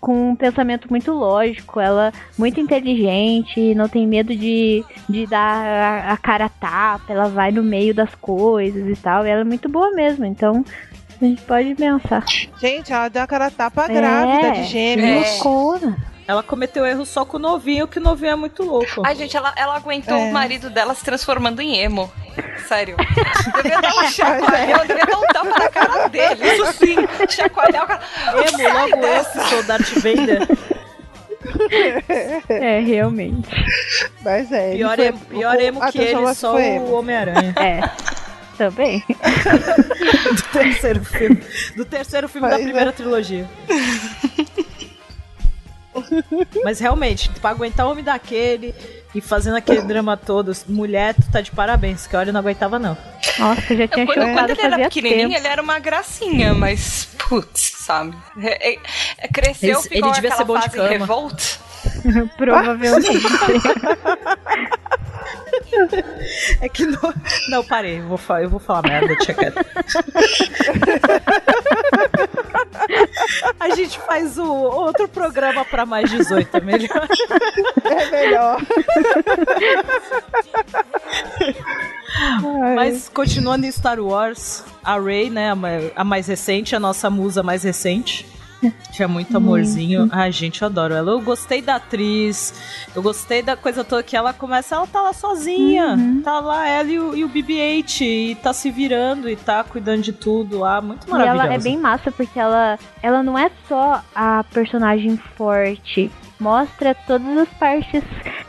com um pensamento muito lógico, ela é muito inteligente, não tem medo de, de dar a, a cara a tapa, ela vai no meio das coisas e tal, e ela é muito boa mesmo, então a gente pode pensar. Gente, ela deu a cara a tapa É. grávida de gêmeos. É. Loucura. Ela cometeu erro só com o novinho, que o novinho é muito louco. Ai, gente, ela, ela aguentou É. o marido dela se transformando em emo. Sério. *laughs* Devia dar um chacoalhão, devia dar um tapa na cara dele. Isso sim. Chacoalhar o cara. Emo, logo que sou Darth Vader. É, realmente. Mas é. Pior foi- emo, pior o- emo que ele, só o. Homem-Aranha. É. Também. Do terceiro filme. Do terceiro filme da Mas é. primeira trilogia. Mas realmente, pra aguentar o homem daquele e fazendo aquele drama todo, mulher, tu tá de parabéns, que olha, eu não aguentava não. Nossa, eu já tinha Quando, quando chutado ele era pequenininho, tempo. ele era uma gracinha, mas, putz, sabe? É- é- é- cresceu, Ele- ficou ele devia aquela ser bom de fase cama. revolt. *laughs* Provavelmente. É que não. Não, parei, eu vou, fa- eu vou falar merda, quieto. A gente faz o outro programa pra mais 18, é melhor. É melhor. Mas continuando em Star Wars, a Rey, né, a mais recente, a nossa musa mais recente. Tinha muito amorzinho. Ai, gente, eu adoro ela. Eu gostei da atriz, eu gostei da coisa toda que ela começa, ela tá lá sozinha. Tá lá ela e o, e o BB-8 e tá se virando e tá cuidando de tudo lá. Muito E maravilhosa. ela é bem massa porque ela, ela não é só a personagem forte. Mostra todas as partes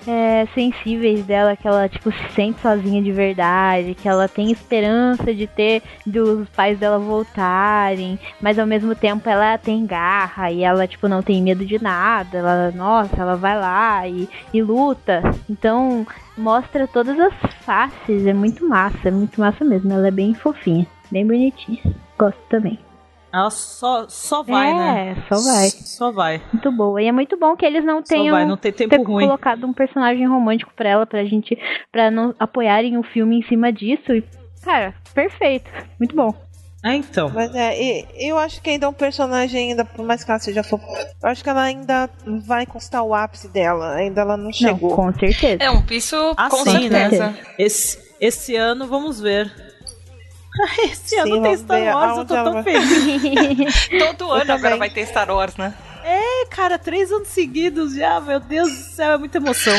é, sensíveis dela, que ela, tipo, se sente sozinha de verdade, que ela tem esperança de ter dos pais dela voltarem, mas ao mesmo tempo ela tem garra e ela, tipo, não tem medo de nada. Ela, nossa, ela vai lá e, e luta. Então, mostra todas as faces, é muito massa, é muito massa mesmo. Ela é bem fofinha, bem bonitinha. Gosto também. Ela só, só vai, é, né? só vai. Só vai. Muito boa. E é muito bom que eles não Só tenham vai, não tem tempo ter ruim. colocado um personagem romântico pra ela, pra gente, pra não apoiarem o filme em cima disso. E, cara, perfeito. Muito bom. Ah, então. Mas é, e- eu acho que ainda é um personagem, ainda, por mais que ela seja fofa, eu acho que ela ainda vai constar o ápice dela. Ainda ela não chegou. Não, com certeza. É um isso Ah, com sim, né? certeza. Esse, esse ano, vamos ver. *laughs* Esse ano Sim, tem vamos Star Wars, eu tô ela tão vai- feliz. *laughs* Todo ano agora também. vai ter Star Wars, né? É, cara, três anos seguidos já, meu Deus do céu, é muita emoção.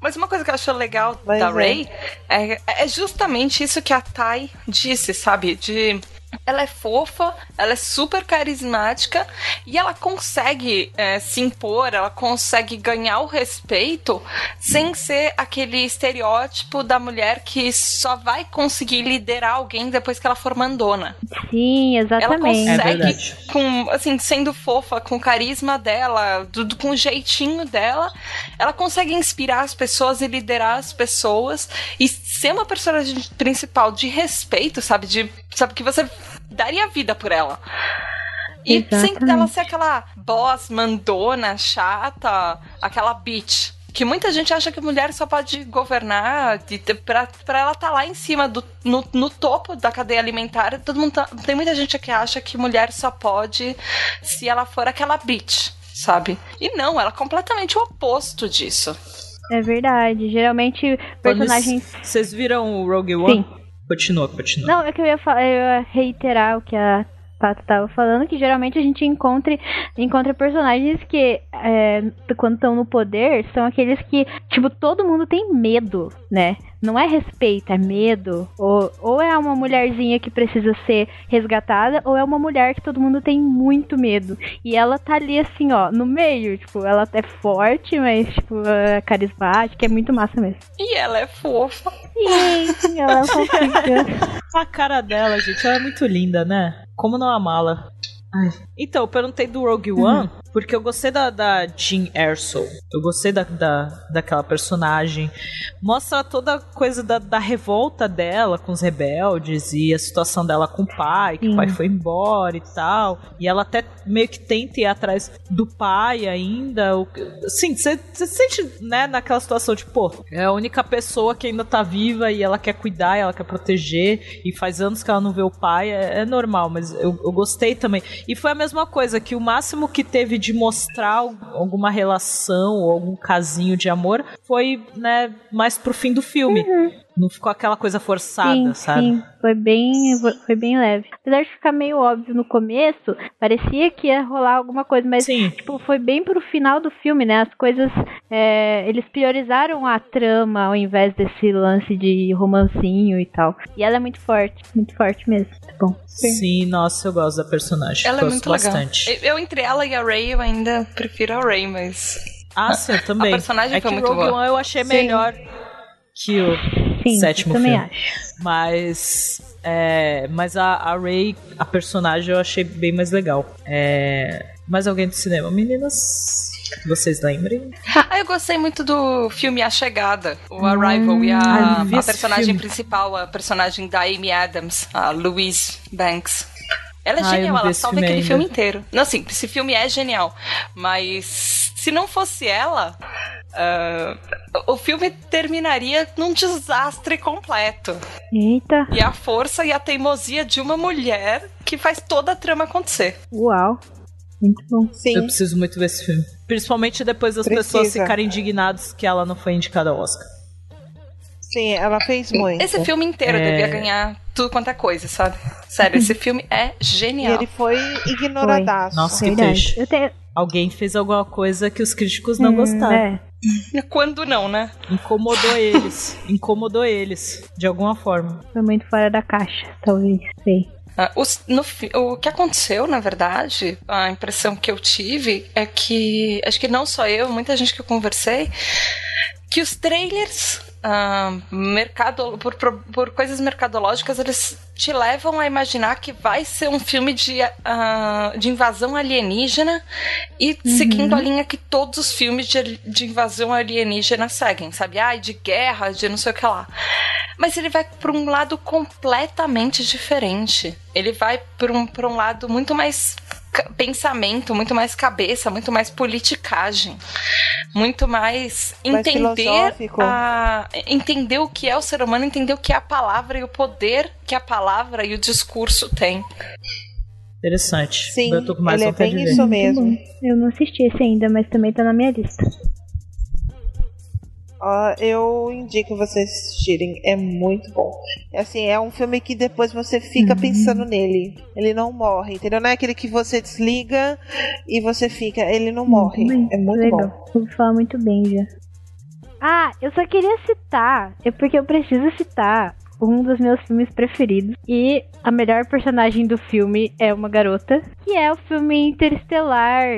Mas uma coisa que eu acho legal Mas da é. Rey é, é justamente isso que a Tai disse, sabe? De ela é fofa, ela é super carismática e ela consegue é, se impor, ela consegue ganhar o respeito sem ser aquele estereótipo da mulher que só vai conseguir liderar alguém depois que ela for mandona. Sim, Ela exatamente. É consegue, verdade. com, assim, sendo fofa, com o carisma dela, do, do- com o jeitinho dela, ela consegue inspirar as pessoas e liderar as pessoas e ser uma personagem principal de respeito, sabe? De, sabe, que você daria vida por ela. E sem Exatamente. ela ser aquela boss mandona, chata, aquela bitch. Que muita gente acha que mulher só pode governar de, de- pra, pra ela estar lá em cima, do, no, no topo da cadeia alimentar. Todo mundo tá- tem muita gente que acha que mulher só pode se ela for aquela bitch, sabe? E não, ela é completamente o oposto disso. É verdade. Geralmente, personagens. Vocês viram o Rogue One? Sim. Continua, continua. Não, é que eu ia, eu ia reiterar o que a Pato tava falando, que geralmente a gente encontra, encontra personagens que, é, quando estão no poder, são aqueles que, tipo, todo mundo tem medo, né? Não é respeito, é medo. Ou, ou é uma mulherzinha que precisa ser resgatada, ou é uma mulher que todo mundo tem muito medo. E ela tá ali assim, ó, no meio, tipo, ela é forte, mas, tipo, é carismática, é muito massa mesmo. E ela é fofa. Sim, ela é fofinha. *laughs* A cara dela, gente, ela é muito linda, né? Como não amá-la? Ai. Então, eu perguntei do Rogue One porque eu gostei da, da Jean Erso. Eu gostei da, da, daquela personagem. Mostra toda a coisa da, da revolta dela com os rebeldes e a situação dela com o pai, que o Sim. pai foi embora e tal. E ela até meio que tenta ir atrás do pai ainda. Assim, você sente, né, naquela situação, tipo, pô, é a única pessoa que ainda tá viva e ela quer cuidar, ela quer proteger, e faz anos que ela não vê o pai, é, é normal, mas eu, eu gostei também. E foi a mesma coisa, que o máximo que teve de mostrar al- alguma relação ou algum casinho de amor foi, né, mais pro fim do filme. Não ficou aquela coisa forçada, sim, sabe? Sim, foi bem, foi bem leve. Apesar de ficar meio óbvio no começo, parecia que ia rolar alguma coisa, mas Sim. tipo, foi bem pro final do filme, né? As coisas. é, eles priorizaram a trama ao invés desse lance de romancinho e tal. E ela é muito forte, muito forte mesmo. Muito bom. Sim, nossa, eu gosto da personagem. Ela é gosto muito bastante. legal. Eu, eu, entre ela e a Ray, eu ainda prefiro a Ray, mas. Ah, sim, eu também. A personagem é foi que muito Rogue boa. One eu achei Sim. melhor que o Sim, sétimo eu também filme. acho. Mas. É, mas a, a Ray, a personagem, eu achei bem mais legal. É, mais alguém do cinema, meninas? Vocês lembrem? Ah, eu gostei muito do filme A Chegada, o Arrival, e ah, a, vi a personagem filme. principal, a personagem da Amy Adams, a Louise Banks. Ela é Ah, genial, ela salva filme aquele ainda. filme inteiro. Não, assim, esse filme é genial, mas se não fosse ela, ah, o filme terminaria num desastre completo. Eita, E a força e a teimosia de uma mulher que faz toda a trama acontecer. uau. Muito bom. Sim. Eu preciso muito ver esse filme. Principalmente depois das Precisa. pessoas ficarem indignadas que ela não foi indicada ao Oscar. Sim, ela fez muito. Esse filme inteiro É. devia ganhar tudo quanto é coisa, sabe? Sério, esse filme é E genial. ele foi ignoradaço. Nossa, que Verdade. Eu tenho. Alguém fez alguma coisa que os críticos não Hum, gostaram. é. *laughs* Quando não, né? Incomodou eles. *laughs* Incomodou eles, de alguma forma. Foi muito fora da caixa, talvez. Sei. Ah, os- no o que aconteceu, na verdade, a impressão que eu tive é que, acho que não só eu, muita gente que eu conversei, que os trailers, uh, mercado, por, por, coisas mercadológicas, eles te levam a imaginar que vai ser um filme de, uh, de invasão alienígena e uhum. seguindo a linha que todos os filmes de, de invasão alienígena seguem, sabe? Ai, de guerra, de não sei o que lá. Mas ele vai para um lado completamente diferente. Ele vai para um, um lado muito mais pensamento, muito mais cabeça, muito mais politicagem, muito mais entender a, entender o que é o ser humano, entender o que é a palavra e o poder que a palavra e o discurso tem. Interessante. Sim, ele é bem isso mesmo. Eu não assisti esse ainda, mas também tá na minha lista. Uh, eu indico vocês assistirem, é muito bom. Assim, é um filme que depois você fica uhum. pensando nele. Ele não morre, entendeu? Não é aquele que você desliga e você fica. Ele não morre. Bem, é muito legal. bom. Vou falar muito bem já. Ah, eu só queria citar, é porque eu preciso citar um dos meus filmes preferidos. E a melhor personagem do filme é uma garota, que é o filme Interestelar,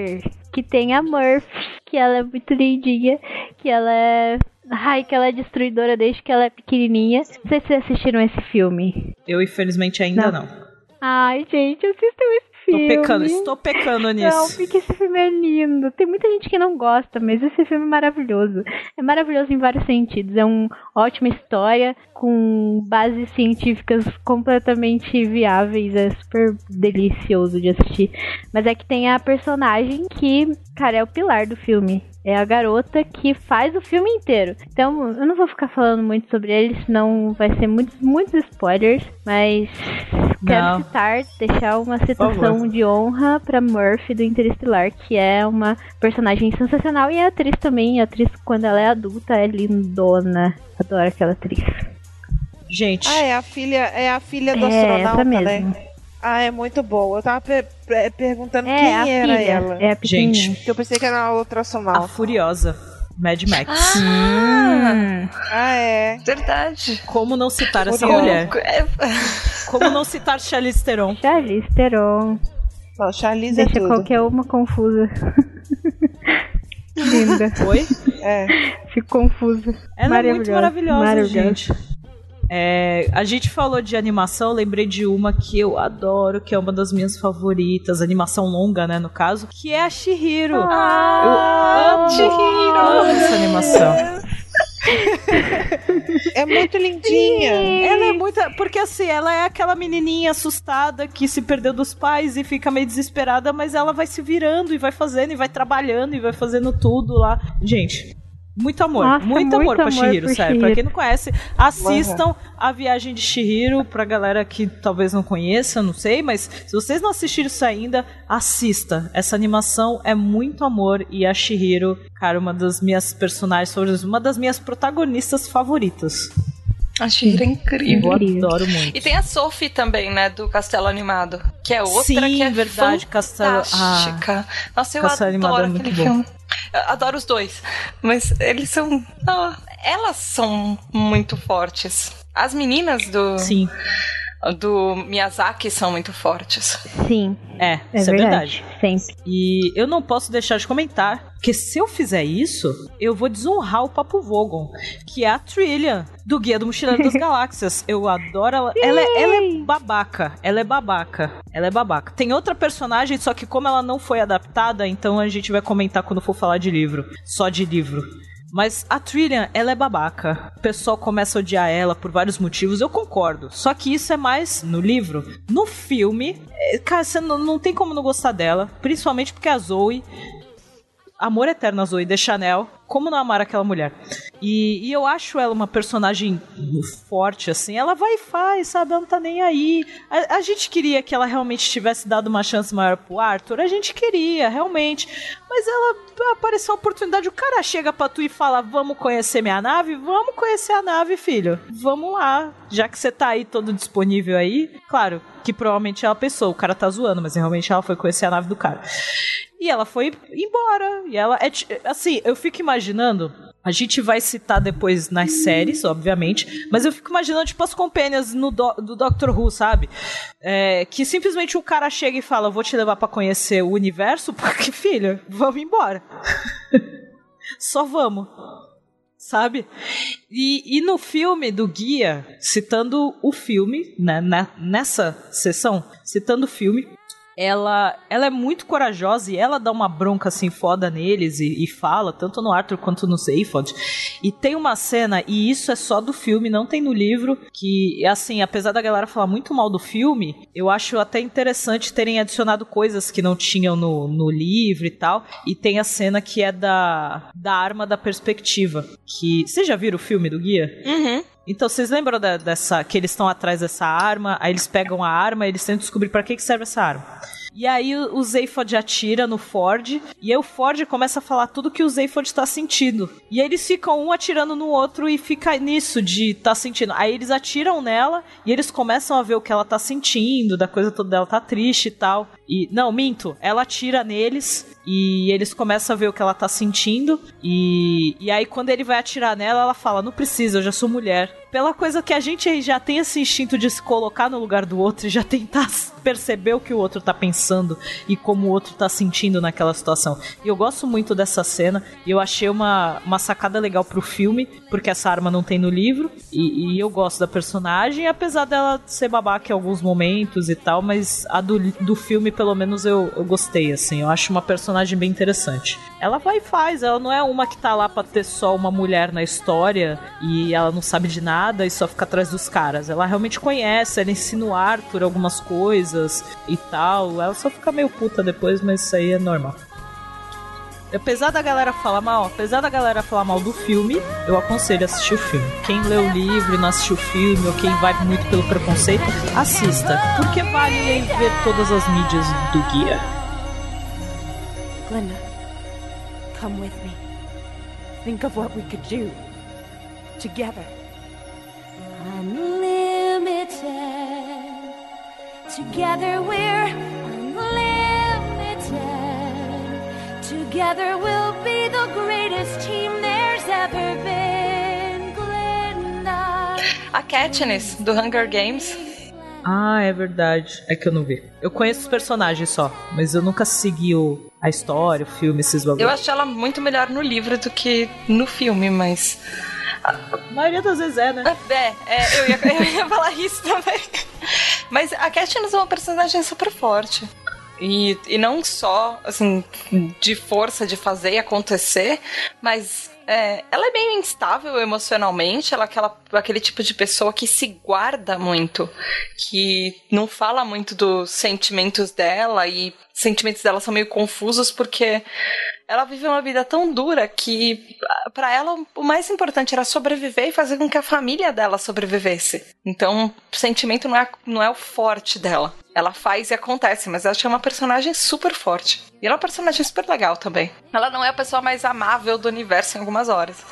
que tem a Murphy, que ela é muito lindinha, que ela é Ai, que ela é destruidora desde que ela é pequenininha. Não sei se vocês assistiram esse filme. Eu, infelizmente, ainda não. não. Ai, gente, assistam esse filme. Tô pecando, estou pecando nisso. Não, porque esse filme é lindo. Tem muita gente que não gosta, mas esse filme é maravilhoso. É maravilhoso em vários sentidos. É uma ótima história com bases científicas completamente viáveis. É super delicioso de assistir. Mas é que tem a personagem que, cara, é o pilar do filme. É a garota que faz o filme inteiro. Então, eu não vou ficar falando muito sobre ele, senão vai ser muitos, muitos spoilers. Mas quero citar, deixar uma citação de honra para Murphy do Interestelar, que é uma personagem sensacional e a atriz também. A atriz, quando ela é adulta, é lindona. Adoro aquela atriz. Gente. Ah, é a filha, é a filha do é astronauta, essa mesmo. né? Ah, é muito boa. Eu tava per perguntando é, quem era filha. ela. É a Gente. Que eu pensei que era a outra astronauta. A Furiosa. Mad Max. Ah, ah é. Verdade. Como não citar essa mulher? *laughs* Como não citar Charlize Theron? Charlize Theron. Não, Charlize é Deixa é tudo. qualquer uma confusa. *laughs* Linda. Oi? É. Fico confusa. Ela é muito maravilhosa, gente. É, a gente falou de animação, lembrei de uma que eu adoro, que é uma das minhas favoritas, animação longa, né, no caso, que é a Shihiro. Ah, eu amo Shihiro. Amo essa animação. é muito lindinha. Ela é muito. Porque assim, ela é aquela menininha assustada que se perdeu dos pais e fica meio desesperada, mas ela vai se virando e vai fazendo e vai trabalhando e vai fazendo tudo lá. Gente, muito amor, Nossa, muito, muito, amor, amor pra Shihiro, sério. Shihiro. Pra quem não conhece, assistam uhum. a viagem de Shihiro, pra galera que talvez não conheça, não sei, mas se vocês não assistiram isso ainda, assista. Essa animação é muito amor e a Shihiro, cara, uma das minhas personagens favoritas, uma das minhas protagonistas favoritas. A Shihiro é incrível. Eu adoro muito. E tem a Sophie também, né, do Castelo Animado, que é outra Sim, que é verdade, Castelo... Ah, Nossa, eu Castelo adoro é aquele filme. Bom. Adoro os dois. Mas eles são. Ah, elas são muito fortes. As meninas do. Sim. Do Miyazaki são muito fortes. Sim. É, é isso verdade, é verdade. Sempre. E eu não posso deixar de comentar que se eu fizer isso, eu vou desonrar o Papo Vogon, que é a Trillian do Guia do Mochileiro das *laughs* Galáxias. Eu adoro ela. Ela é, ela é babaca. Ela é babaca. Ela é babaca. Tem outra personagem, só que como ela não foi adaptada, então a gente vai comentar quando for falar de livro. Só de livro. Mas a Trillian, ela é babaca. O pessoal começa a odiar ela por vários motivos, eu concordo. Só que isso é mais no livro. No filme, é, cara, você não, não tem como não gostar dela. Principalmente porque a Zoe amor eterno a Zoe de Chanel. Como não amar aquela mulher? E, e, eu acho ela uma personagem forte, assim. Ela vai e faz, sabe? Ela não tá nem aí. A, a, gente queria que ela realmente tivesse dado uma chance maior pro Arthur. A gente queria, realmente. Mas ela apareceu a oportunidade. O cara chega pra tu e fala: Vamos conhecer minha nave? Vamos conhecer a nave, filho. Vamos lá. Já que você tá aí todo disponível aí. Claro que provavelmente ela pensou: o cara tá zoando, mas realmente ela foi conhecer a nave do cara. E ela foi embora. E ela é assim, eu fico imaginando. A gente vai citar depois nas séries, obviamente, mas eu fico imaginando, tipo, as companhias no do, do Doctor Who, sabe? É, que simplesmente o cara chega e fala: Vou te levar para conhecer o universo, *laughs* porque, filho, vamos embora. *laughs* Só vamos. sabe? E, e no filme do guia, citando o filme, né, na, nessa sessão, citando o filme, ela, ela é muito corajosa e ela dá uma bronca assim foda neles e, e fala, tanto no Arthur quanto no Seyfried. E tem uma cena, e isso é só do filme, não tem no livro, que, assim, apesar da galera falar muito mal do filme, eu acho até interessante terem adicionado coisas que não tinham no, no livro e tal. E tem a cena que é da, da arma da perspectiva. Que. Vocês já viram o filme do Guia? Uhum. Então, vocês lembram da, dessa que eles estão atrás dessa arma, aí eles pegam a arma eles tentam descobrir para que, que serve essa arma. E aí o Zayfod atira no Ford, e aí o Ford começa a falar tudo que o Zayfod está sentindo. E eles ficam um atirando no outro e fica nisso de tá sentindo. Aí eles atiram nela e eles começam a ver o que ela tá sentindo, da coisa toda dela tá triste e tal. E não, minto, ela atira neles e eles começam a ver o que ela tá sentindo. E, e aí, quando ele vai atirar nela, ela fala: Não precisa, eu já sou mulher. Pela coisa que a gente já tem esse instinto de se colocar no lugar do outro e já tentar perceber o que o outro tá pensando e como o outro tá sentindo naquela situação. E eu gosto muito dessa cena e eu achei uma, uma sacada legal pro filme, porque essa arma não tem no livro. E, e eu gosto da personagem, apesar dela ser babaca em alguns momentos e tal, mas a do, do filme, pelo menos, eu, eu gostei, assim. Eu acho uma personagem bem interessante. Ela vai e faz, ela não é uma que tá lá pra ter só uma mulher na história e ela não sabe de nada e só fica atrás dos caras. Ela realmente conhece, ela ensina o Arthur algumas coisas e tal. Ela só fica meio puta depois, mas isso aí é normal. Apesar da galera falar mal, apesar da galera falar mal do filme, eu aconselho assistir o filme. Quem lê o livro e não assistiu o filme, ou quem vai muito pelo preconceito, assista. Porque vale ver todas as mídias do guia. Glenda, come with me. Think of what we could do together. Unlimited. Together we're unlimited. Together we'll be the greatest team there's ever been. Glenda. A Katniss, do Hunger Games. Ah, é verdade. É que eu não vi. Eu conheço os personagens só, mas eu nunca segui o, a história, o filme, esses bagulhos. Eu acho ela muito melhor no livro do que no filme, mas. A maioria das vezes é, né? É, é eu, ia, eu ia falar isso também. Mas a Katniss é uma personagem super forte. E, e não só, assim, de força de fazer e acontecer, mas é, ela é meio instável emocionalmente, ela é aquela, aquele tipo de pessoa que se guarda muito, que não fala muito dos sentimentos dela e sentimentos dela são meio confusos porque ela vive uma vida tão dura que para ela o mais importante era sobreviver e fazer com que a família dela sobrevivesse. Então, o sentimento não é, não é o forte dela. Ela faz e acontece, mas ela é uma personagem super forte. E ela é uma personagem super legal também. Ela não é a pessoa mais amável do universo em algumas horas.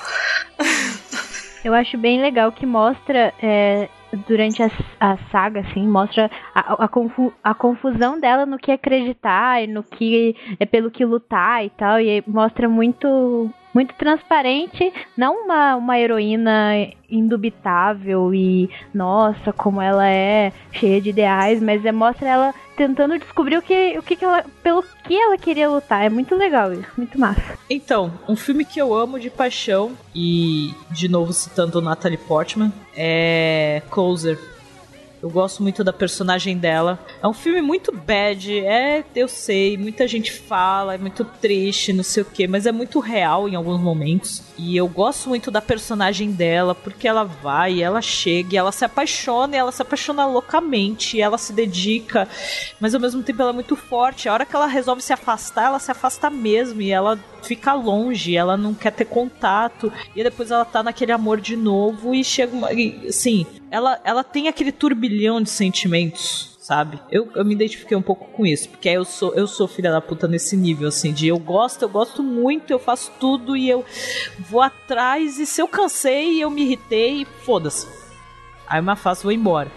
*laughs* Eu acho bem legal que mostra é, durante a, a, saga, assim, mostra a, a, confu, a, confusão dela no que acreditar e no que é pelo que lutar e tal, e mostra muito muito transparente, não uma, uma heroína indubitável e nossa, como ela é cheia de ideais, mas é, mostra ela tentando descobrir o que, o que, que ela, pelo que ela queria lutar. É muito legal isso, muito massa. Então, um filme que eu amo de paixão e de novo citando Natalie Portman é Closer eu gosto muito da personagem dela. É um filme muito bad, é, eu sei, muita gente fala, é muito triste, não sei o que, mas é muito real em alguns momentos. E eu gosto muito da personagem dela, porque ela vai, ela chega, ela se apaixona, e ela se apaixona loucamente, ela se dedica, mas ao mesmo tempo ela é muito forte. A hora que ela resolve se afastar, ela se afasta mesmo, e ela fica longe, ela não quer ter contato, e depois ela tá naquele amor de novo, e chega. Assim, ela, ela tem aquele turbilhão de sentimentos sabe? Eu, eu me identifiquei um pouco com isso, porque eu sou eu sou filha da puta nesse nível, assim, de eu gosto, eu gosto muito, eu faço tudo e eu vou atrás, e se eu cansei, eu me irritei, foda-se. Aí eu me afasto vou embora.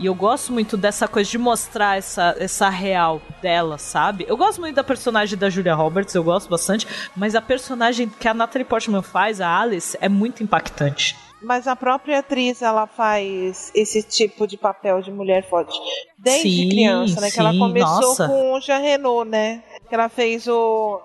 E eu gosto muito dessa coisa de mostrar essa, essa real dela, sabe? Eu gosto muito da personagem da Julia Roberts, eu gosto bastante, mas a personagem que a Natalie Portman faz, a Alice, é muito impactante. Mas a própria atriz, ela faz esse tipo de papel de mulher forte desde Sim, criança, né? Que ela sim, começou nossa. com o Jean Renault, né? Que ela fez o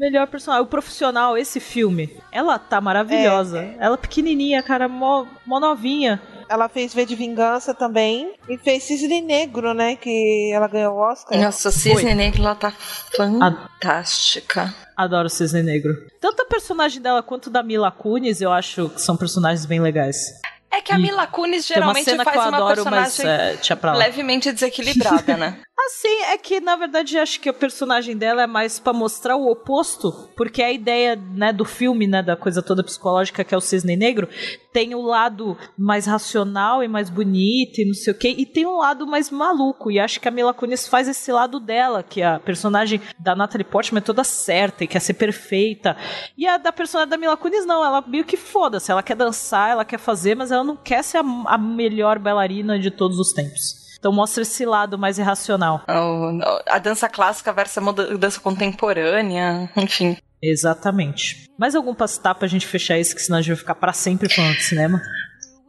Melhor personagem. O profissional, esse filme, ela tá maravilhosa. Ela pequenininha, cara, mó, mó novinha. Ela fez V de Vingança também. E fez Cisne Negro, né? Que ela ganhou o Oscar. Nossa, Cisne Negro, ela tá fantástica. Adoro o Cisne Negro. Tanto a personagem dela quanto da Mila Kunis, eu acho que são personagens bem legais. É que a Mila Kunis uma geralmente cena faz uma adoro, mas personagem é, pra lá. levemente desequilibrada, né? *laughs* Assim, é que na verdade acho que a personagem dela é mais pra mostrar o oposto, porque a ideia, né, do filme, né, da coisa toda psicológica que é o Cisne Negro, tem o lado mais racional e mais bonito e não sei o quê, e tem um lado mais maluco, e acho que a Mila Kunis faz esse lado dela, que a personagem da Natalie Portman é toda certa e quer ser perfeita, e a da personagem da Mila Kunis não, ela meio que foda-se, ela quer dançar, ela quer fazer, mas ela não quer ser a, a melhor bailarina de todos os tempos. Então mostra esse lado mais irracional. O- A dança clássica versus a dança contemporânea, enfim. Exatamente. Mais algum pastar pra gente fechar isso, que senão a gente vai ficar pra sempre falando de cinema?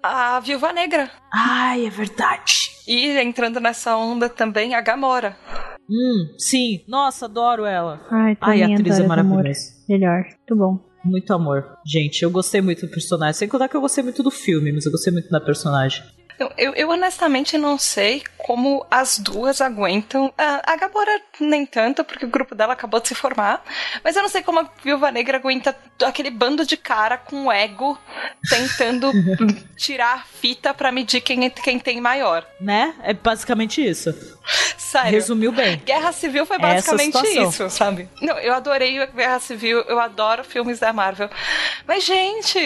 A Viúva Negra. Ai, é verdade. E entrando nessa onda também, a Gamora. Hum, sim. Nossa, adoro ela. Ai, Ai, a atriz é maravilhosa. Melhor. Muito bom. Muito amor. Gente, eu gostei muito do personagem. Sem contar que eu gostei muito do filme, mas eu gostei muito da personagem. Eu, eu, eu honestamente não sei como as duas aguentam. A, a Gamora nem tanto, porque o grupo dela acabou de se formar. Mas eu não sei como a Viúva Negra aguenta aquele bando de cara com ego tentando *laughs* tirar a fita pra medir quem, quem tem maior. Né? É basicamente isso. Sério. Resumiu bem. Guerra Civil foi basicamente isso, sabe? Não, eu adorei a Guerra Civil, eu adoro filmes da Marvel. Mas, gente,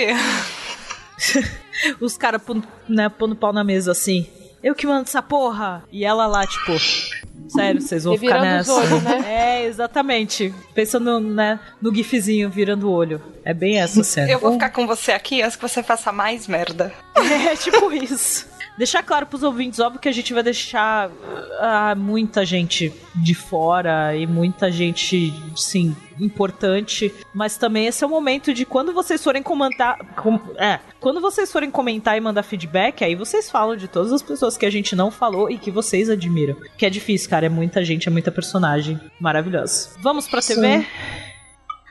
*laughs* Os caras pondo, né, pondo pau na mesa assim. Eu que mando essa porra. E ela lá, tipo. Sério, vocês vão E ficar nessa. olhos, né? *laughs* É, exatamente. Pensando né, no gifzinho virando o olho. É bem essa cena. eu vou ficar com você aqui antes que você faça mais merda. *laughs* É tipo isso. Deixar claro pros ouvintes, óbvio que a gente vai deixar ah, muita gente de fora e muita gente, sim, importante. Mas também esse é o momento de quando vocês forem comentar. com- é, quando vocês forem comentar e mandar feedback, aí vocês falam de todas as pessoas que a gente não falou e que vocês admiram. Que é difícil, cara. É muita gente, é muita personagem maravilhosa. Vamos pra TV?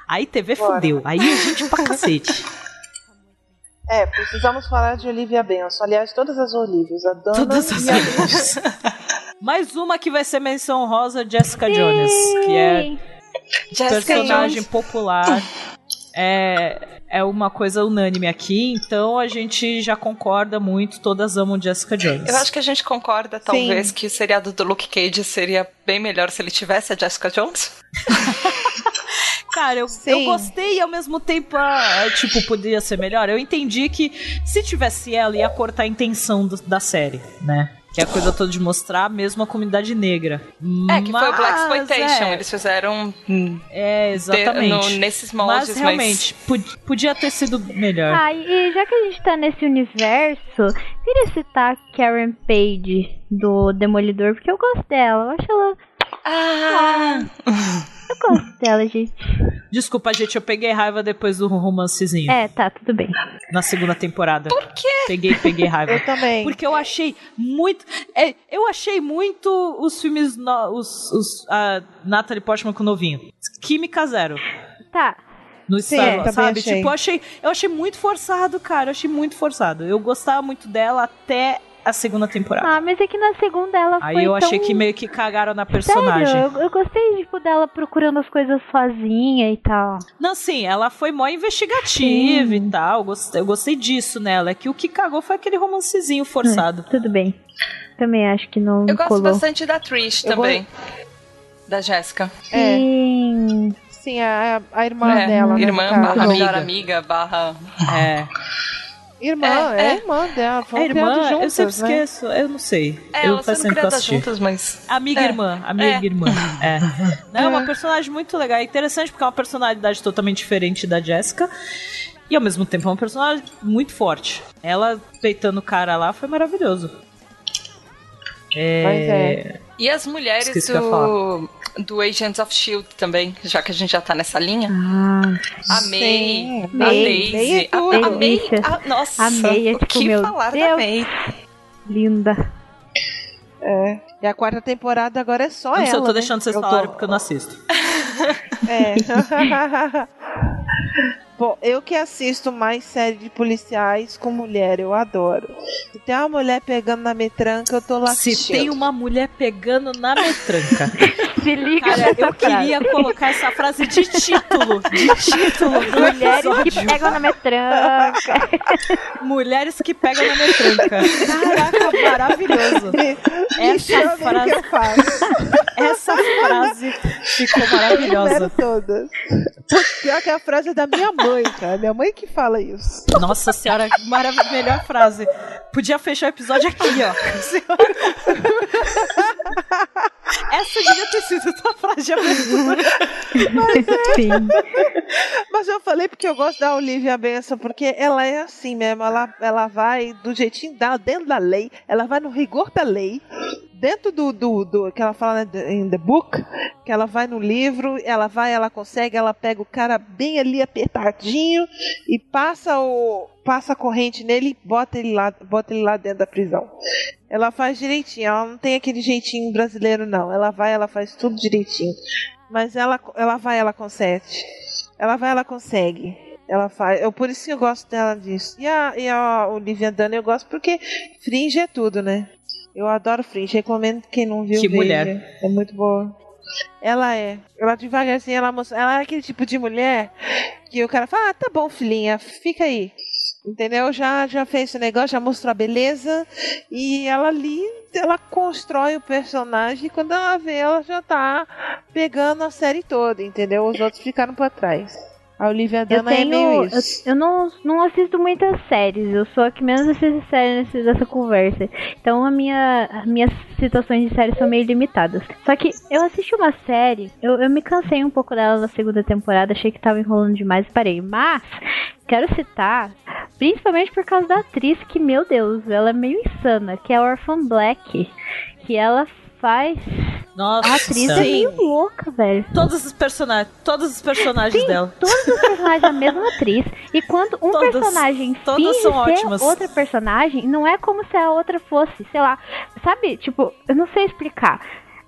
Aí TV Bora. fudeu. Aí a gente pra cacete. *laughs* É, precisamos falar de Olivia Benson. Aliás, todas as Olivias. A Dana Todas as e a. *laughs* Mais uma que vai ser menção rosa, Jessica Jones, que é Jessica personagem Jones. popular. É, é uma coisa unânime aqui, então a gente já concorda muito, todas amam Jessica Jones. Eu acho que a gente concorda, talvez, que o seriado do Luke Cage seria bem melhor se ele tivesse a Jessica Jones. *laughs* Cara, eu, Sim. eu gostei e ao mesmo tempo, ah, tipo, poderia ser melhor. Eu entendi que se tivesse ela, ia cortar a intenção do- da série, né? Que é a coisa toda de mostrar mesmo a comunidade negra. É, que foi o Black Mas, Exploitation. é, Eles fizeram hum, É, de- exatamente. no- nesses moldes, mas mas, realmente, pod- podia ter sido melhor. Ah, e já que a gente tá nesse universo, queria citar Karen Page do Demolidor, porque eu gosto dela. Eu acho ela. Ah, Eu gosto dela, gente. Desculpa, gente, eu peguei raiva depois do romancezinho. É, tá, tudo bem. Na segunda temporada. Por quê? Peguei, peguei raiva. Eu também. Porque eu achei muito. é, eu achei muito os filmes. no- os, os, a Natalie Portman com o novinho. Química zero. Tá. No Sim, Star sabe? achei. Tipo, eu achei, eu achei muito forçado, cara. Eu achei muito forçado. Eu gostava muito dela até a segunda temporada. Ah, mas é que na segunda ela foi. Aí eu achei tão... que meio que cagaram na personagem. Sério, eu, eu gostei tipo, dela procurando as coisas sozinha e tal. Não, sim, ela foi mó investigativa e tal. Eu gostei, eu gostei disso nela. É que o que cagou foi aquele romancezinho forçado. Tudo bem. Também acho que não eu gosto colou. bastante da Trish Eu também. Da Jéssica. É. Sim. Sim, a, a irmã É, dela. né, irmã caso. barra Amiga. melhor amiga, barra. É. Irmã, É, é, é. irmã dela. Foram irmã, criadas eu juntas, sempre né? esqueço. Eu não sei. É, eu que eu criadas juntas, mas. Amiga É. irmã, amiga É. irmã. É. Não, é uma personagem muito legal. É interessante porque é uma personalidade totalmente diferente da Jessica. E ao mesmo tempo é uma personagem muito forte. Ela peitando o cara lá foi maravilhoso. É... Mas é. E as mulheres Esqueci o do, do Agents of Shield também, já que a gente já tá nessa linha. Ah, A May. Daisy. May é A- tudo. Amei. Delícia. a- Nossa, A May é o tipo, que meu falar da Deus. May? linda. É. E a quarta temporada agora é só não ela. sei, eu tô né? deixando vocês Eu tô- falarem porque eu não assisto. É. *laughs* *laughs* *laughs* Bom, eu que assisto mais série de policiais com mulher, eu adoro. Se tem uma mulher pegando na metranca, eu tô lá Se assistindo. tem uma mulher pegando na metranca. *laughs* Se liga Cara, nessa eu frase. queria colocar essa frase de título. De título do *laughs* Mulheres que episódio. pegam na metranca. *laughs* Mulheres que pegam na metranca. Caraca, maravilhoso. Essa Chama que frase, eu faço. essa frase ficou maravilhosa. Todas. Pior que a frase é da minha mãe, cara. Minha mãe que fala isso. Nossa senhora, marav- melhor frase. Podia fechar o episódio aqui, ó. *laughs* Essa devia ter sido tua frase de abertura. Sim. Mas eu falei porque eu gosto da Olivia Benson, porque ela é assim mesmo. Ela, ela vai do jeitinho dela, dentro da lei. Ela vai no rigor da lei. Dentro do, do, do que ela fala né, em The Book, que ela vai no livro, ela vai, ela consegue, ela pega o cara bem ali apertadinho e passa o passa a corrente nele e bota ele lá, bota ele lá dentro da prisão. Ela faz direitinho, ela não tem aquele jeitinho brasileiro não. Ela vai, ela faz tudo direitinho. Mas ela ela vai, ela consegue. Ela vai, ela consegue. Ela faz. Eu, por isso que eu gosto dela disso. E a, e a Olivia Dunham eu gosto porque Fringe é tudo, né? Eu adoro Fringe. Recomendo quem não viu. Que veja. mulher. É muito boa. Ela é. Ela devagarzinho, ela mostra. Ela é aquele tipo de mulher que o cara fala: Ah, tá bom, filhinha, fica aí. Entendeu? Já, já fez esse negócio, já mostrou a beleza. E ela ali, ela constrói o personagem. E quando ela vê, ela já tá pegando a série toda, entendeu? Os outros ficaram pra trás. A Olivia Eu Dana é tenho. meio Eu, isso. eu não, não assisto muitas séries. Eu sou a que menos assiste séries nessa conversa. Então a minha, as minhas situações de série são meio limitadas. Só que eu assisti uma série, eu, eu me cansei um pouco dela na segunda temporada, achei que tava enrolando demais e parei. Mas quero citar, principalmente por causa da atriz, que, meu Deus, ela é meio insana, que é a Orphan Black. Que ela faz. Nossa. A atriz é meio louca, velho. Todos os personagens, todos os personagens dela. Todos os personagens da mesma *laughs* atriz. E quando um Todas- personagem finge são ser ótimas. outra personagem, não é como se a outra fosse, sei lá. Sabe? Tipo, eu não sei explicar.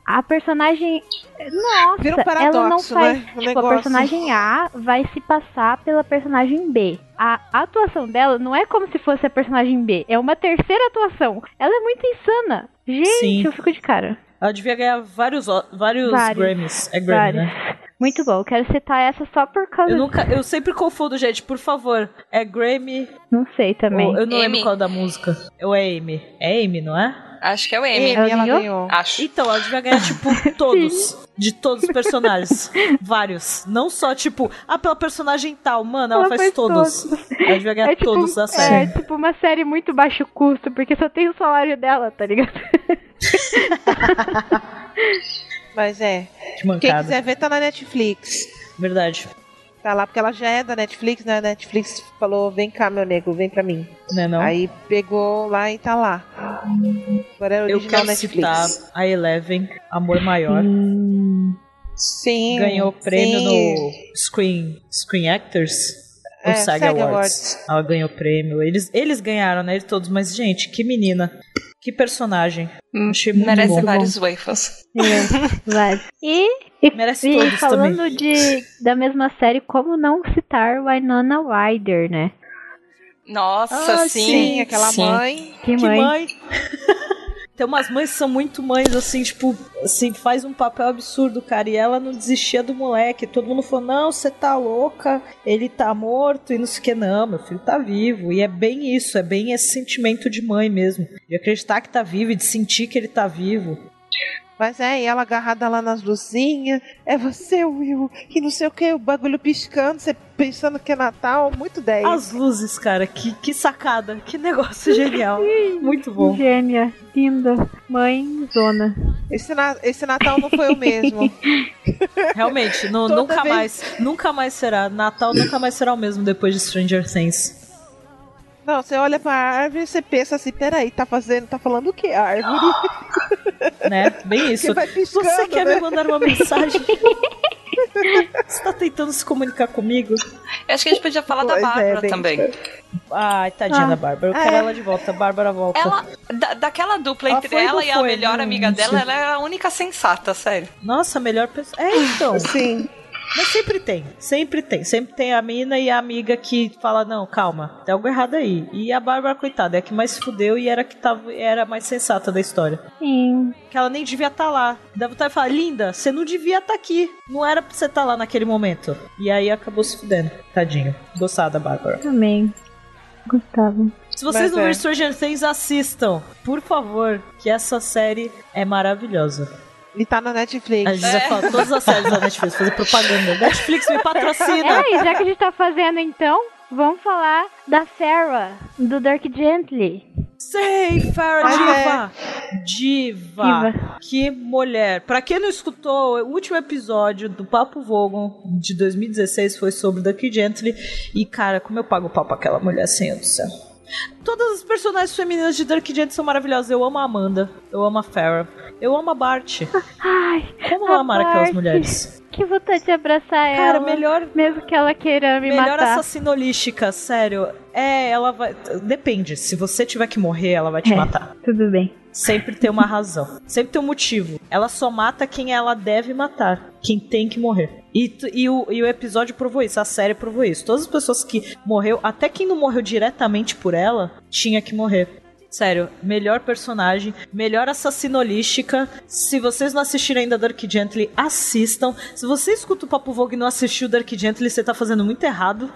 A personagem. Nossa, Vira um ela não paradoxo, faz. né? Um tipo, negócio. a personagem A vai se passar pela personagem B. A atuação dela não é como se fosse a personagem B, é uma terceira atuação. Ela é muito insana. Gente, Sim. eu fico de cara. Ela devia ganhar vários, vários, Vários. Grammys. É Grammy, Vários. né? Muito bom. Quero citar essa só por causa. Eu nunca, eu sempre confundo, gente, por favor. É Grammy Não sei também. ou eu não lembro Amy. qual da música. Ou é Amy? É Amy, não é? Acho que é o Amy, Amy. Ela ela ganhou? ganhou. Acho. Então, ela devia ganhar, tipo, *laughs* todos. de todos os personagens. *laughs* Vários. Não só, tipo, ah, pela personagem tal. Mano, ela, Ela faz, faz todos. todos. Ela devia ganhar É tipo, todos da é série. tipo uma série muito baixo custo, porque só tem o salário dela, tá ligado? *laughs* Mas é. Que Quem quiser ver, tá na Netflix. Verdade. Tá lá, porque ela já é da Netflix, né? A Netflix falou: vem cá, meu nego, vem pra mim. Né, não? Aí pegou lá e tá lá. Agora é eu original quero Netflix. citar a Eleven, Amor Maior. Sim. Ganhou prêmio sim. no Screen, Screen Actors. Ou É, SAG, SAG Awards. Awards. Ela ganhou prêmio. Eles, eles ganharam, né? Eles todos. Mas, gente, que menina. Que personagem. Hum, Achei muito Merece bom. vários waffles. É, vai. E, e, Merece e todos falando também. de, da mesma série, como não citar Winona Ryder, né? Nossa, Ah, sim. Sim, aquela sim. mãe. Que Que mãe. mãe. Tem umas mães que são muito mães, assim, tipo, assim, faz um papel absurdo, cara. E ela não desistia do moleque. Todo mundo falou, não, você tá louca, ele tá morto e não sei o que. Não, meu filho tá vivo. E é bem isso, é bem esse sentimento de mãe mesmo. De acreditar que tá vivo e de sentir que ele tá vivo. Mas é, e ela agarrada lá nas luzinhas. É você, Will. E não sei o que, o bagulho piscando, você pensando que é Natal. Muito 10. As luzes, cara, que, que sacada, que negócio genial. *laughs* Muito bom. Gênia, linda, mãe, zona. Esse, na- esse Natal não foi o mesmo. *laughs* Realmente, Toda nunca vez- mais, nunca mais será. Natal nunca mais será o mesmo depois de Stranger Things. Não, você olha pra árvore e você pensa assim, peraí, tá fazendo, tá falando o que? A árvore? *laughs* Né? Bem isso. Que vai piscando, Você quer né? me mandar uma mensagem? *laughs* Você tá tentando se comunicar comigo? Eu acho que a gente podia falar da Pois é, Bárbara bem- também. Ai, tadinha Ah. da Bárbara. Eu É. quero ela de volta. Bárbara volta. Ela, da- daquela dupla Ela entre ela e a foi? melhor Não, amiga dela, ela é a única sensata, sério. Nossa, a melhor pessoa. É, então. Sim. Mas sempre tem, sempre tem. Sempre tem a mina e a amiga que fala, não, calma, tem algo errado aí. E a Bárbara, coitada, é a que mais se fudeu e era a que tava, era a mais sensata da história. Sim. Que ela nem devia estar lá. Dá vontade de falar, linda, você não devia estar aqui. Não era pra você estar lá naquele momento. E aí acabou se fudendo. Tadinho. Gostava da Bárbara. Também. Gostava. Se vocês Mas não é. viram Stranger Things, assistam. Por favor, que essa série é maravilhosa. E tá na Netflix. A gente já fala todas as séries da Netflix, fazer propaganda. Netflix me patrocina. É, e já que a gente tá fazendo então, vamos falar da Sarah, do Dark Gently. Sei, Farrah Mas Diva. Diva. Diva. Que mulher. Pra quem não escutou, o último episódio do Papo Vogon de 2016 foi sobre Ducky Gently. E, cara, como eu pago pau pra aquela mulher, Senhor do céu. Todas as personagens femininas de Dark Gently são maravilhosas. Eu amo a Amanda. Eu amo a Farrah. Eu amo a Bart. Ai, Como amar aquelas mulheres? que vontade de abraçar Cara, ela. melhor Mesmo que ela queira me Melhor matar. assassina holística, sério. É, ela vai. Depende. Se você tiver que morrer, ela vai te É. matar. Tudo bem. Sempre tem uma razão. Sempre tem um motivo. Ela só mata quem ela deve matar. Quem tem que morrer. E, e o, e o episódio provou isso, a série provou isso. Todas as pessoas que morreu, até quem não morreu diretamente por ela, tinha que morrer. Sério, melhor personagem, melhor assassina holística. Se vocês não assistiram ainda Dark Gently, assistam. Se você escuta o Papo Vogue e não assistiu Dark Gently, você tá fazendo muito errado.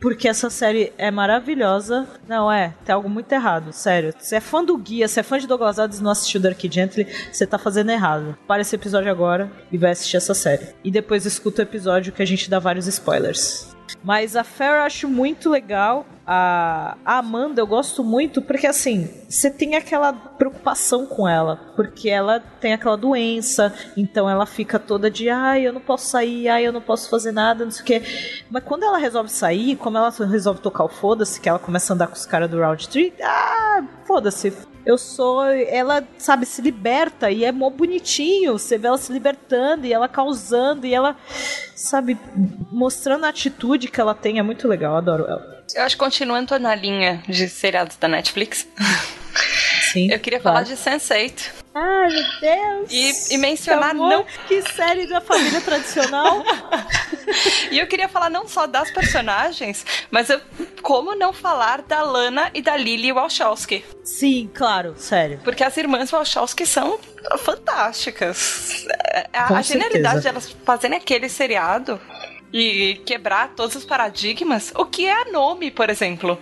Porque essa série é maravilhosa. Não, é, tem algo muito errado, sério. Se é fã do Guia, se é fã de Douglas Adams e não assistiu Dark Gently, você tá fazendo errado. Para esse episódio agora e vai assistir essa série. E depois escuta o episódio que a gente dá vários spoilers. Mas a Farrah eu acho muito legal. A Amanda eu gosto muito porque assim, você tem aquela preocupação com ela, porque ela tem aquela doença, então ela fica toda de ai, eu não posso sair, ai, eu não posso fazer nada, não sei o quê. Mas quando ela resolve sair, como ela resolve tocar o foda-se, que ela começa a andar com os caras do Round Tree, ah, foda-se. Eu sou. Ela, sabe, se liberta e é mó bonitinho. Você vê ela se libertando e ela causando e ela, sabe, mostrando a atitude que ela tem. É muito legal, eu adoro ela. Eu acho que continuando na linha de seriados da Netflix, Sim. *laughs* eu queria claro. falar de Sense8 Ai, meu Deus! e, e mencionar amor, não Que série da família tradicional. *laughs* E eu queria falar não só das personagens, mas eu, como não falar da Lana e da Lily Wachowski. Sim, claro, sério. Porque as irmãs Wachowski são fantásticas. A, Com a genialidade delas fazerem aquele seriado e quebrar todos os paradigmas. O que é a Nome, por exemplo?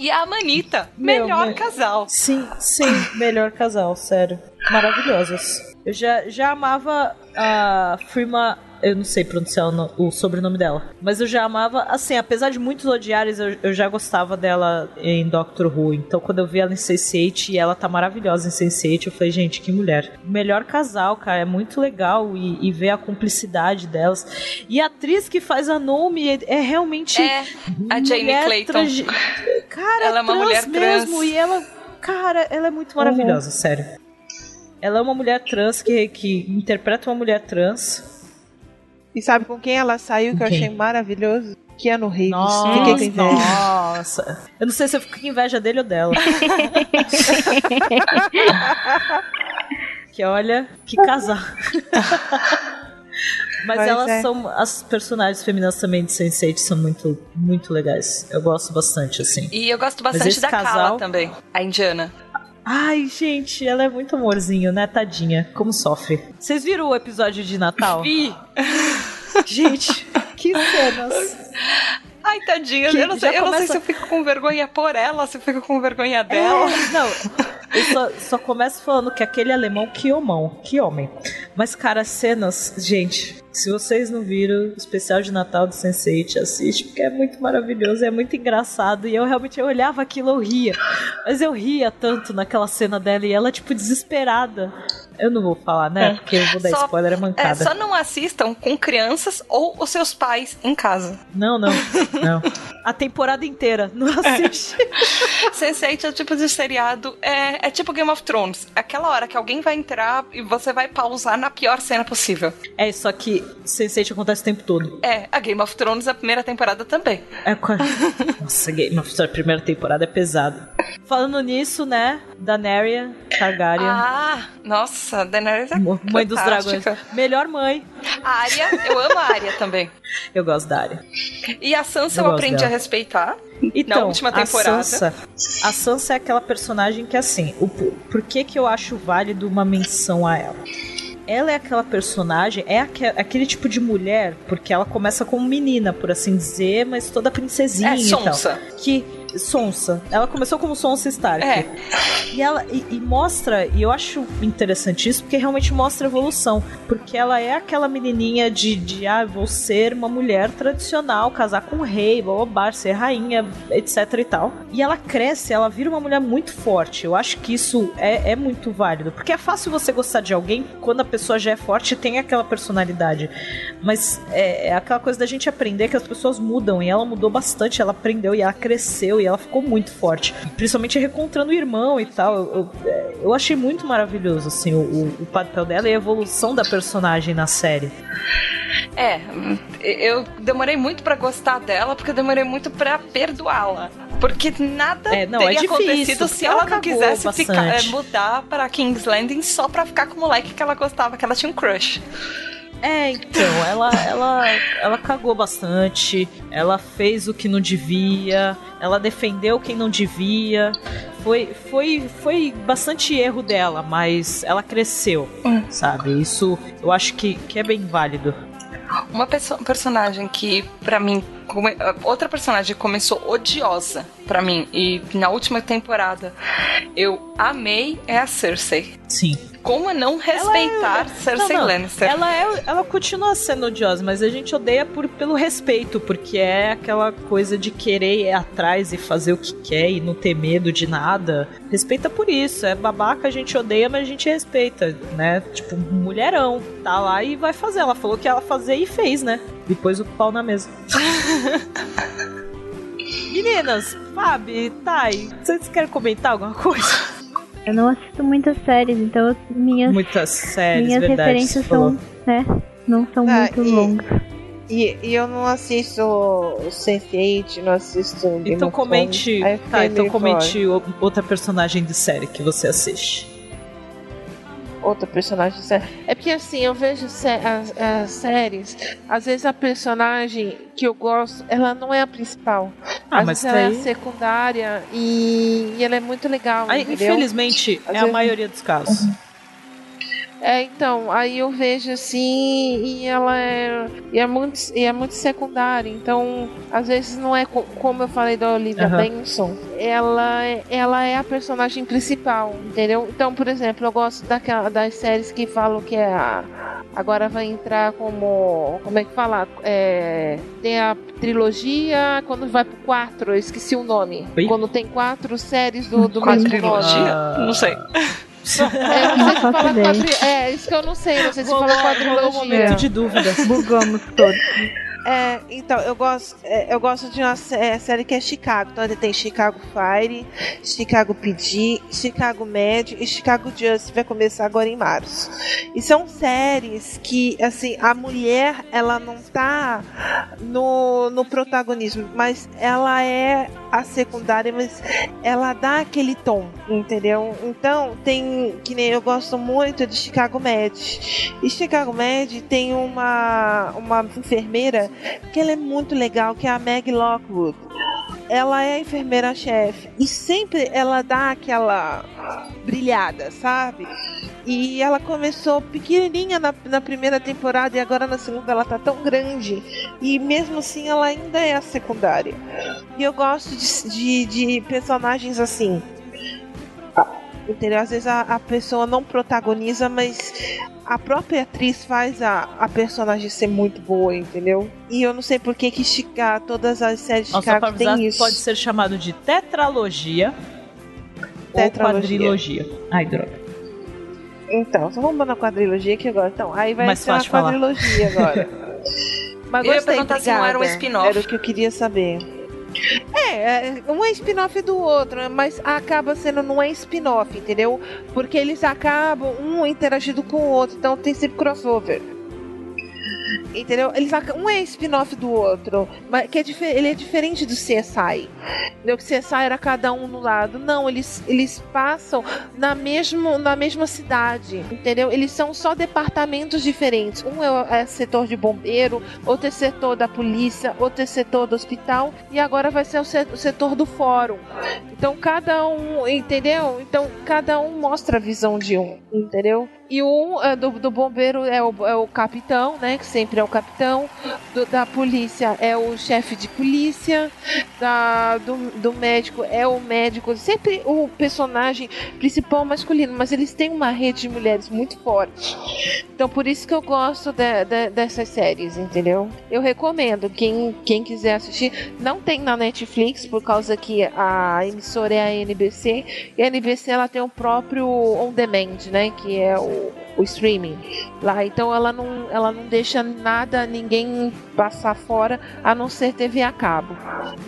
E a Manita, Meu, melhor meu- casal. Sim, sim, melhor casal, sério. Maravilhosos. Eu já, já amava a Firma. Eu não sei pronunciar o, o sobrenome dela. Mas eu já amava, assim, apesar de muitos odiares, eu, eu já gostava dela em Doctor Who. Então quando eu vi ela em Sense8 e ela tá maravilhosa em Sense8, eu falei, gente, que mulher. Melhor casal, cara. É muito legal e, e ver a cumplicidade delas. E a atriz que faz a Nome é, é realmente. É, a Jane Clayton. trans- Cara, Ela é uma trans mulher trans. mesmo. E ela, cara, ela é muito maravilhosa, sério. Ela é uma mulher trans que, que interpreta uma mulher trans. E sabe com quem ela saiu que eu Quem? achei maravilhoso? Keanu Reeves. Nossa, Fiquei com inveja. nossa. Eu não sei se eu fico com inveja dele ou dela. *laughs* que olha, que casal. Mas, Mas elas é. são. As personagens femininas também de Sense8 são muito, muito legais. Eu gosto bastante, assim. E eu gosto bastante da Kala casal- também, a indiana. Ai, gente, ela é muito amorzinho, né? Tadinha. Como sofre. Vocês viram o episódio de Natal? Vi! *laughs* Gente, que cenas. Ai, tadinha, Que eu não, sei, eu não sei se eu fico com vergonha por ela, se eu fico com vergonha dela. É, não, *laughs* eu só, só começo falando que aquele alemão, que homão, que homem. Mas, cara, cenas, gente, se vocês não viram o especial de Natal do Sense8, assiste, porque é muito maravilhoso, é muito engraçado. E eu realmente eu olhava aquilo, eu ria. Mas eu ria tanto naquela cena dela e ela, tipo, desesperada. Eu não vou falar, né? É. Porque eu vou dar Só- spoiler, é É, mancada. só não assistam com crianças ou os seus pais em casa. Não, não, *laughs* não. a temporada inteira. Não assiste. Sense8 é o tipo de seriado. É, é tipo Game of Thrones. Aquela hora que alguém vai entrar e você vai pausar na pior cena possível. É, isso que Sense8 acontece o tempo todo. É, a Game of Thrones, a primeira temporada também. É, *laughs* Nossa, Game of Thrones, a primeira temporada é pesada. Falando nisso, né? Daenerys Targaryen. Ah, nossa, Daenerys é Mãe dos dragões. Melhor mãe. A Arya, eu amo a Arya também. Eu gosto da Arya. E a Sansa Eu eu, aprendi dela. a respeitar. Então, na última temporada. A Sansa, a Sansa é aquela personagem que, assim, o, por que, que eu acho válido uma menção a ela? Ela é aquela personagem, é aque- aquele tipo de mulher, porque ela começa como menina, por assim dizer, mas toda princesinha É, e tal. Que. Sonsa. Ela começou como Sonsa Stark. É. E ela e, e mostra, e eu acho interessante isso, porque realmente mostra evolução. Porque ela é aquela menininha de, de ah, vou ser uma mulher tradicional, casar com um rei, blá, ser rainha, etc e tal. E ela cresce, ela vira uma mulher muito forte. Eu acho que isso é, é muito válido. Porque é fácil você gostar de alguém quando a pessoa já é forte e tem aquela personalidade. Mas é, é aquela coisa da gente aprender que as pessoas mudam. E ela mudou bastante, ela aprendeu e ela cresceu e ela ficou muito forte. Principalmente reencontrando o irmão e tal. Eu, eu, é, eu achei muito maravilhoso, assim, o, o- papel dela e a evolução da personagem na série. É, eu demorei muito pra gostar dela, porque eu demorei muito pra perdoá-la. Porque nada É, não, teria é difícil, acontecido se ela, ela não quisesse ficar, é, mudar para King's Landing só pra ficar com o moleque que ela gostava, que ela tinha um crush. É, então, ela, ela, ela cagou bastante, ela fez o que não devia, ela defendeu quem não devia. Foi, foi, foi bastante erro dela, mas ela cresceu, sabe? Isso eu acho que, que é bem válido. Uma perso- personagem que, pra mim, come- outra personagem começou odiosa pra mim e na última temporada eu amei é a Cersei. Sim. Como não respeitar Cersei Não, não, Lannister? Ela, é, ela continua sendo odiosa, mas a gente odeia por, pelo respeito, porque é aquela coisa de querer ir atrás e fazer o que quer e não ter medo de nada. Respeita por isso. É babaca, a gente odeia, mas a gente respeita, né? Tipo, mulherão. Tá lá e vai fazer. Ela falou que ela fazer e fez, né? Depois o pau na mesa. *laughs* Meninas, Fabi, Thay, vocês querem comentar alguma coisa? Eu não assisto muitas séries, então minhas, Muitas séries, minhas verdade. referências são, né, não são Ah, muito e- longas. E, e eu não assisto Sense8, não assisto Game Então comente. Tá, então comente outra personagem de série que você assiste. Outra personagem séria. É porque assim, eu vejo sé- as, as séries, às vezes a personagem que eu gosto, ela não é a principal. Ah, às mas vezes ela é daí- a secundária e, e ela é muito legal. Aí, infelizmente, Às é a vezes- maioria dos casos. É, então, aí eu vejo assim, e ela é, e é, muito, e é muito secundária. Então, às vezes não é co- como eu falei da Olivia Aham. Benson, ela, é- ela é a personagem principal, entendeu? Então, por exemplo, eu gosto daquela, das séries que falam que é a. Agora vai entrar como. Como é que fala? É, tem a trilogia, quando vai pro quatro, eu esqueci o nome. Oi? Quando tem quatro séries do, do mesmo nome. Ah. Não sei. *laughs* É, não sei se fala quadri... é, isso que eu não sei, não sei se fala um quadrilogia. momento de dúvida. Bugamos todos. É, então, eu gosto, é, eu gosto de uma sé- série que é Chicago. Então, tem Chicago Fire, Chicago PD, Chicago Med e Chicago Justice. Vai começar agora em março. E são séries que, assim, a mulher, ela não tá no, no protagonismo, mas ela é a secundária, mas ela dá aquele tom, entendeu? Então, tem, que nem eu gosto muito de Chicago Med. E Chicago Med tem uma, uma enfermeira que ela é muito legal, que é a Meg Lockwood. Ela é a enfermeira-chefe e sempre ela dá aquela brilhada, sabe? E ela começou pequenininha na, na primeira temporada e agora na segunda ela tá tão grande. E mesmo assim ela ainda é a secundária. E eu gosto de, de, de personagens assim. Entendeu? Às vezes a, a pessoa não protagoniza, mas a própria atriz faz a, a personagem ser muito boa, entendeu? E eu não sei por que que Chicago, todas as séries de Chicago tem isso. pode ser chamado de tetralogia, ou Tetralogia. quadrilogia. Ai, droga. Então, só vamos na quadrilogia aqui agora. Então, aí vai Mais ser uma falar. quadrilogia agora. *laughs* Mas Eu ia gostei, perguntar se não era um obrigada. spin-off. Era o que eu queria saber. É, é, um é spin-off do outro, mas acaba sendo não é spin-off, entendeu? Porque eles acabam um interagindo com o outro, então tem sempre crossover. Entendeu? Eles, um é spin-off do outro, mas que é ele é diferente do CSI. Entendeu? Que CSI era cada um no lado. Não, eles, eles passam na, mesmo, na mesma cidade. Entendeu? Eles são só departamentos diferentes. Um é, é setor de bombeiro, outro é setor da polícia, outro é setor do hospital, e agora vai ser o setor do fórum. Então cada um, entendeu? Então cada um mostra a visão de um, entendeu? E um é, do, do bombeiro é o, é o capitão, né? Que sempre é o capitão. Do, da polícia é o chefe de polícia. Da, do, do médico é o médico. Sempre o personagem principal masculino, mas eles têm uma rede de mulheres muito forte. Então por isso que eu gosto de, de, dessas séries, entendeu? Eu recomendo. Quem, quem quiser assistir, não tem na Netflix, por causa que a emissora é a NBC. E a NBC ela tem o próprio On Demand, né? Que é o o, streaming lá. Então ela não, ela não deixa nada, ninguém passar fora, a não ser TV a cabo.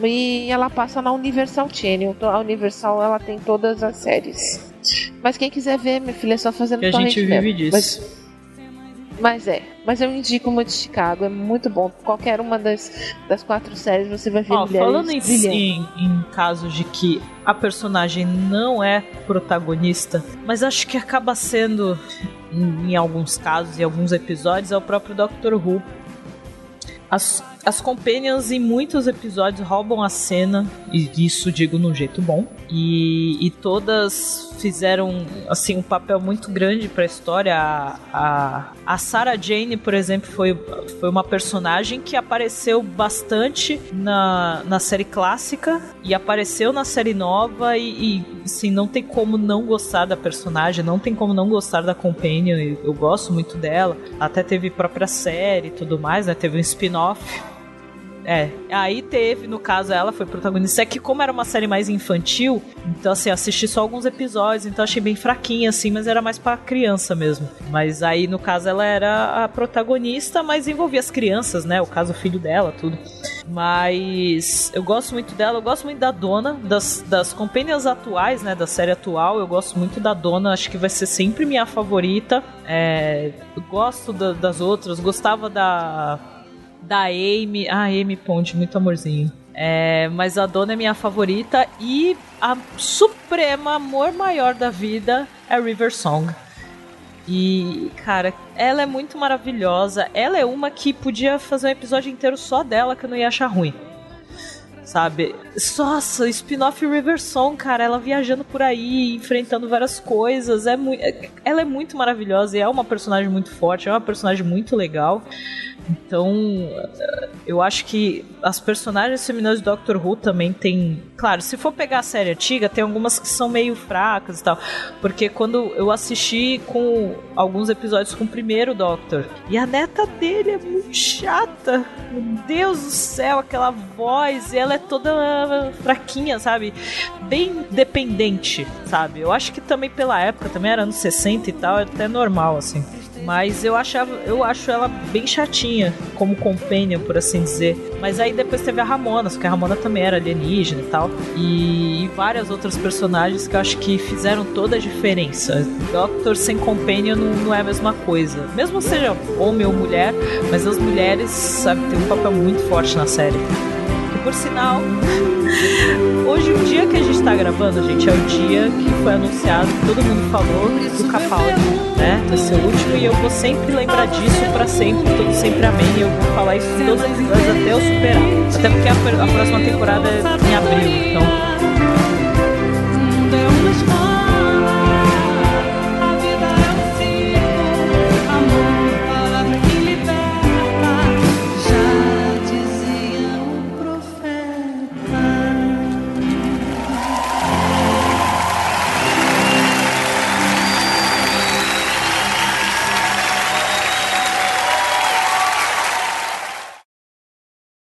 E ela passa na Universal Channel. Então a Universal ela tem todas as séries. Mas quem quiser ver, minha filha, é só fazendo que a gente vive mesmo. disso. Mas, mas é, mas eu indico uma de Chicago, é muito bom. Qualquer uma das, das quatro séries você vai ver oh, mulheres Falando em, em, em casos de que a personagem não é protagonista, mas acho que acaba sendo, em, em alguns casos e alguns episódios, é o próprio Doctor Who. As as companions em muitos episódios roubam a cena, e isso digo num jeito bom. E, e todas fizeram assim um papel muito grande para a história. A, a Sarah Jane, por exemplo, foi, foi uma personagem que apareceu bastante na, na série clássica e apareceu na série nova e, e assim, não tem como não gostar da personagem, não tem como não gostar da Companion. Eu, eu gosto muito dela. Até teve própria série e tudo mais, né? Teve um spin-off é, aí teve, no caso, ela foi protagonista. É que, como era uma série mais infantil, então, assim, assisti só alguns episódios, então achei bem fraquinha, assim, mas era mais pra criança mesmo. Mas aí, no caso, ela era a protagonista, mas envolvia as crianças, né? O caso, o filho dela, tudo. Mas eu gosto muito dela, eu gosto muito da dona, das, das companhias atuais, né? Da série atual, eu gosto muito da dona, acho que vai ser sempre minha favorita. É, eu gosto da, das outras, gostava da da Amy. Ah, Amy Ponte, muito amorzinho. É, mas a dona é minha favorita e a suprema amor maior da vida é River Song. E, cara, ela é muito maravilhosa. Ela é uma que podia fazer um episódio inteiro só dela que eu não ia achar ruim. Sabe? Nossa, spin-off River Song, cara, ela viajando por aí, enfrentando várias coisas. É ela é muito maravilhosa e é uma personagem muito forte, é uma personagem muito legal. Então, eu acho que as personagens femininas de Doctor Who também tem. Claro, se for pegar a série antiga, tem algumas que são meio fracas e tal. Porque quando eu assisti com alguns episódios com o primeiro Doctor, e a neta dele é muito chata. Meu Deus do céu, aquela voz, e ela é toda fraquinha, sabe? Bem dependente, sabe? Eu acho que também pela época, também era anos 60 e tal, é até normal, assim. Mas eu achava, eu acho ela bem chatinha como companion, por assim dizer. Mas aí depois teve a Ramona, porque a Ramona também era alienígena e tal. E, e várias outras personagens que eu acho que fizeram toda a diferença. Doctor sem companion não, não é a mesma coisa. Mesmo seja homem ou mulher, mas as mulheres, sabe, tem um papel muito forte na série. E por sinal, hoje o dia que a gente tá gravando, gente, é o dia que foi anunciado, todo mundo falou do Capaldi né? Vai ser o último e eu vou sempre lembrar disso para sempre, todo sempre amém. E eu vou falar isso todos os episódios até eu superar. Até porque a, a próxima temporada é em abril.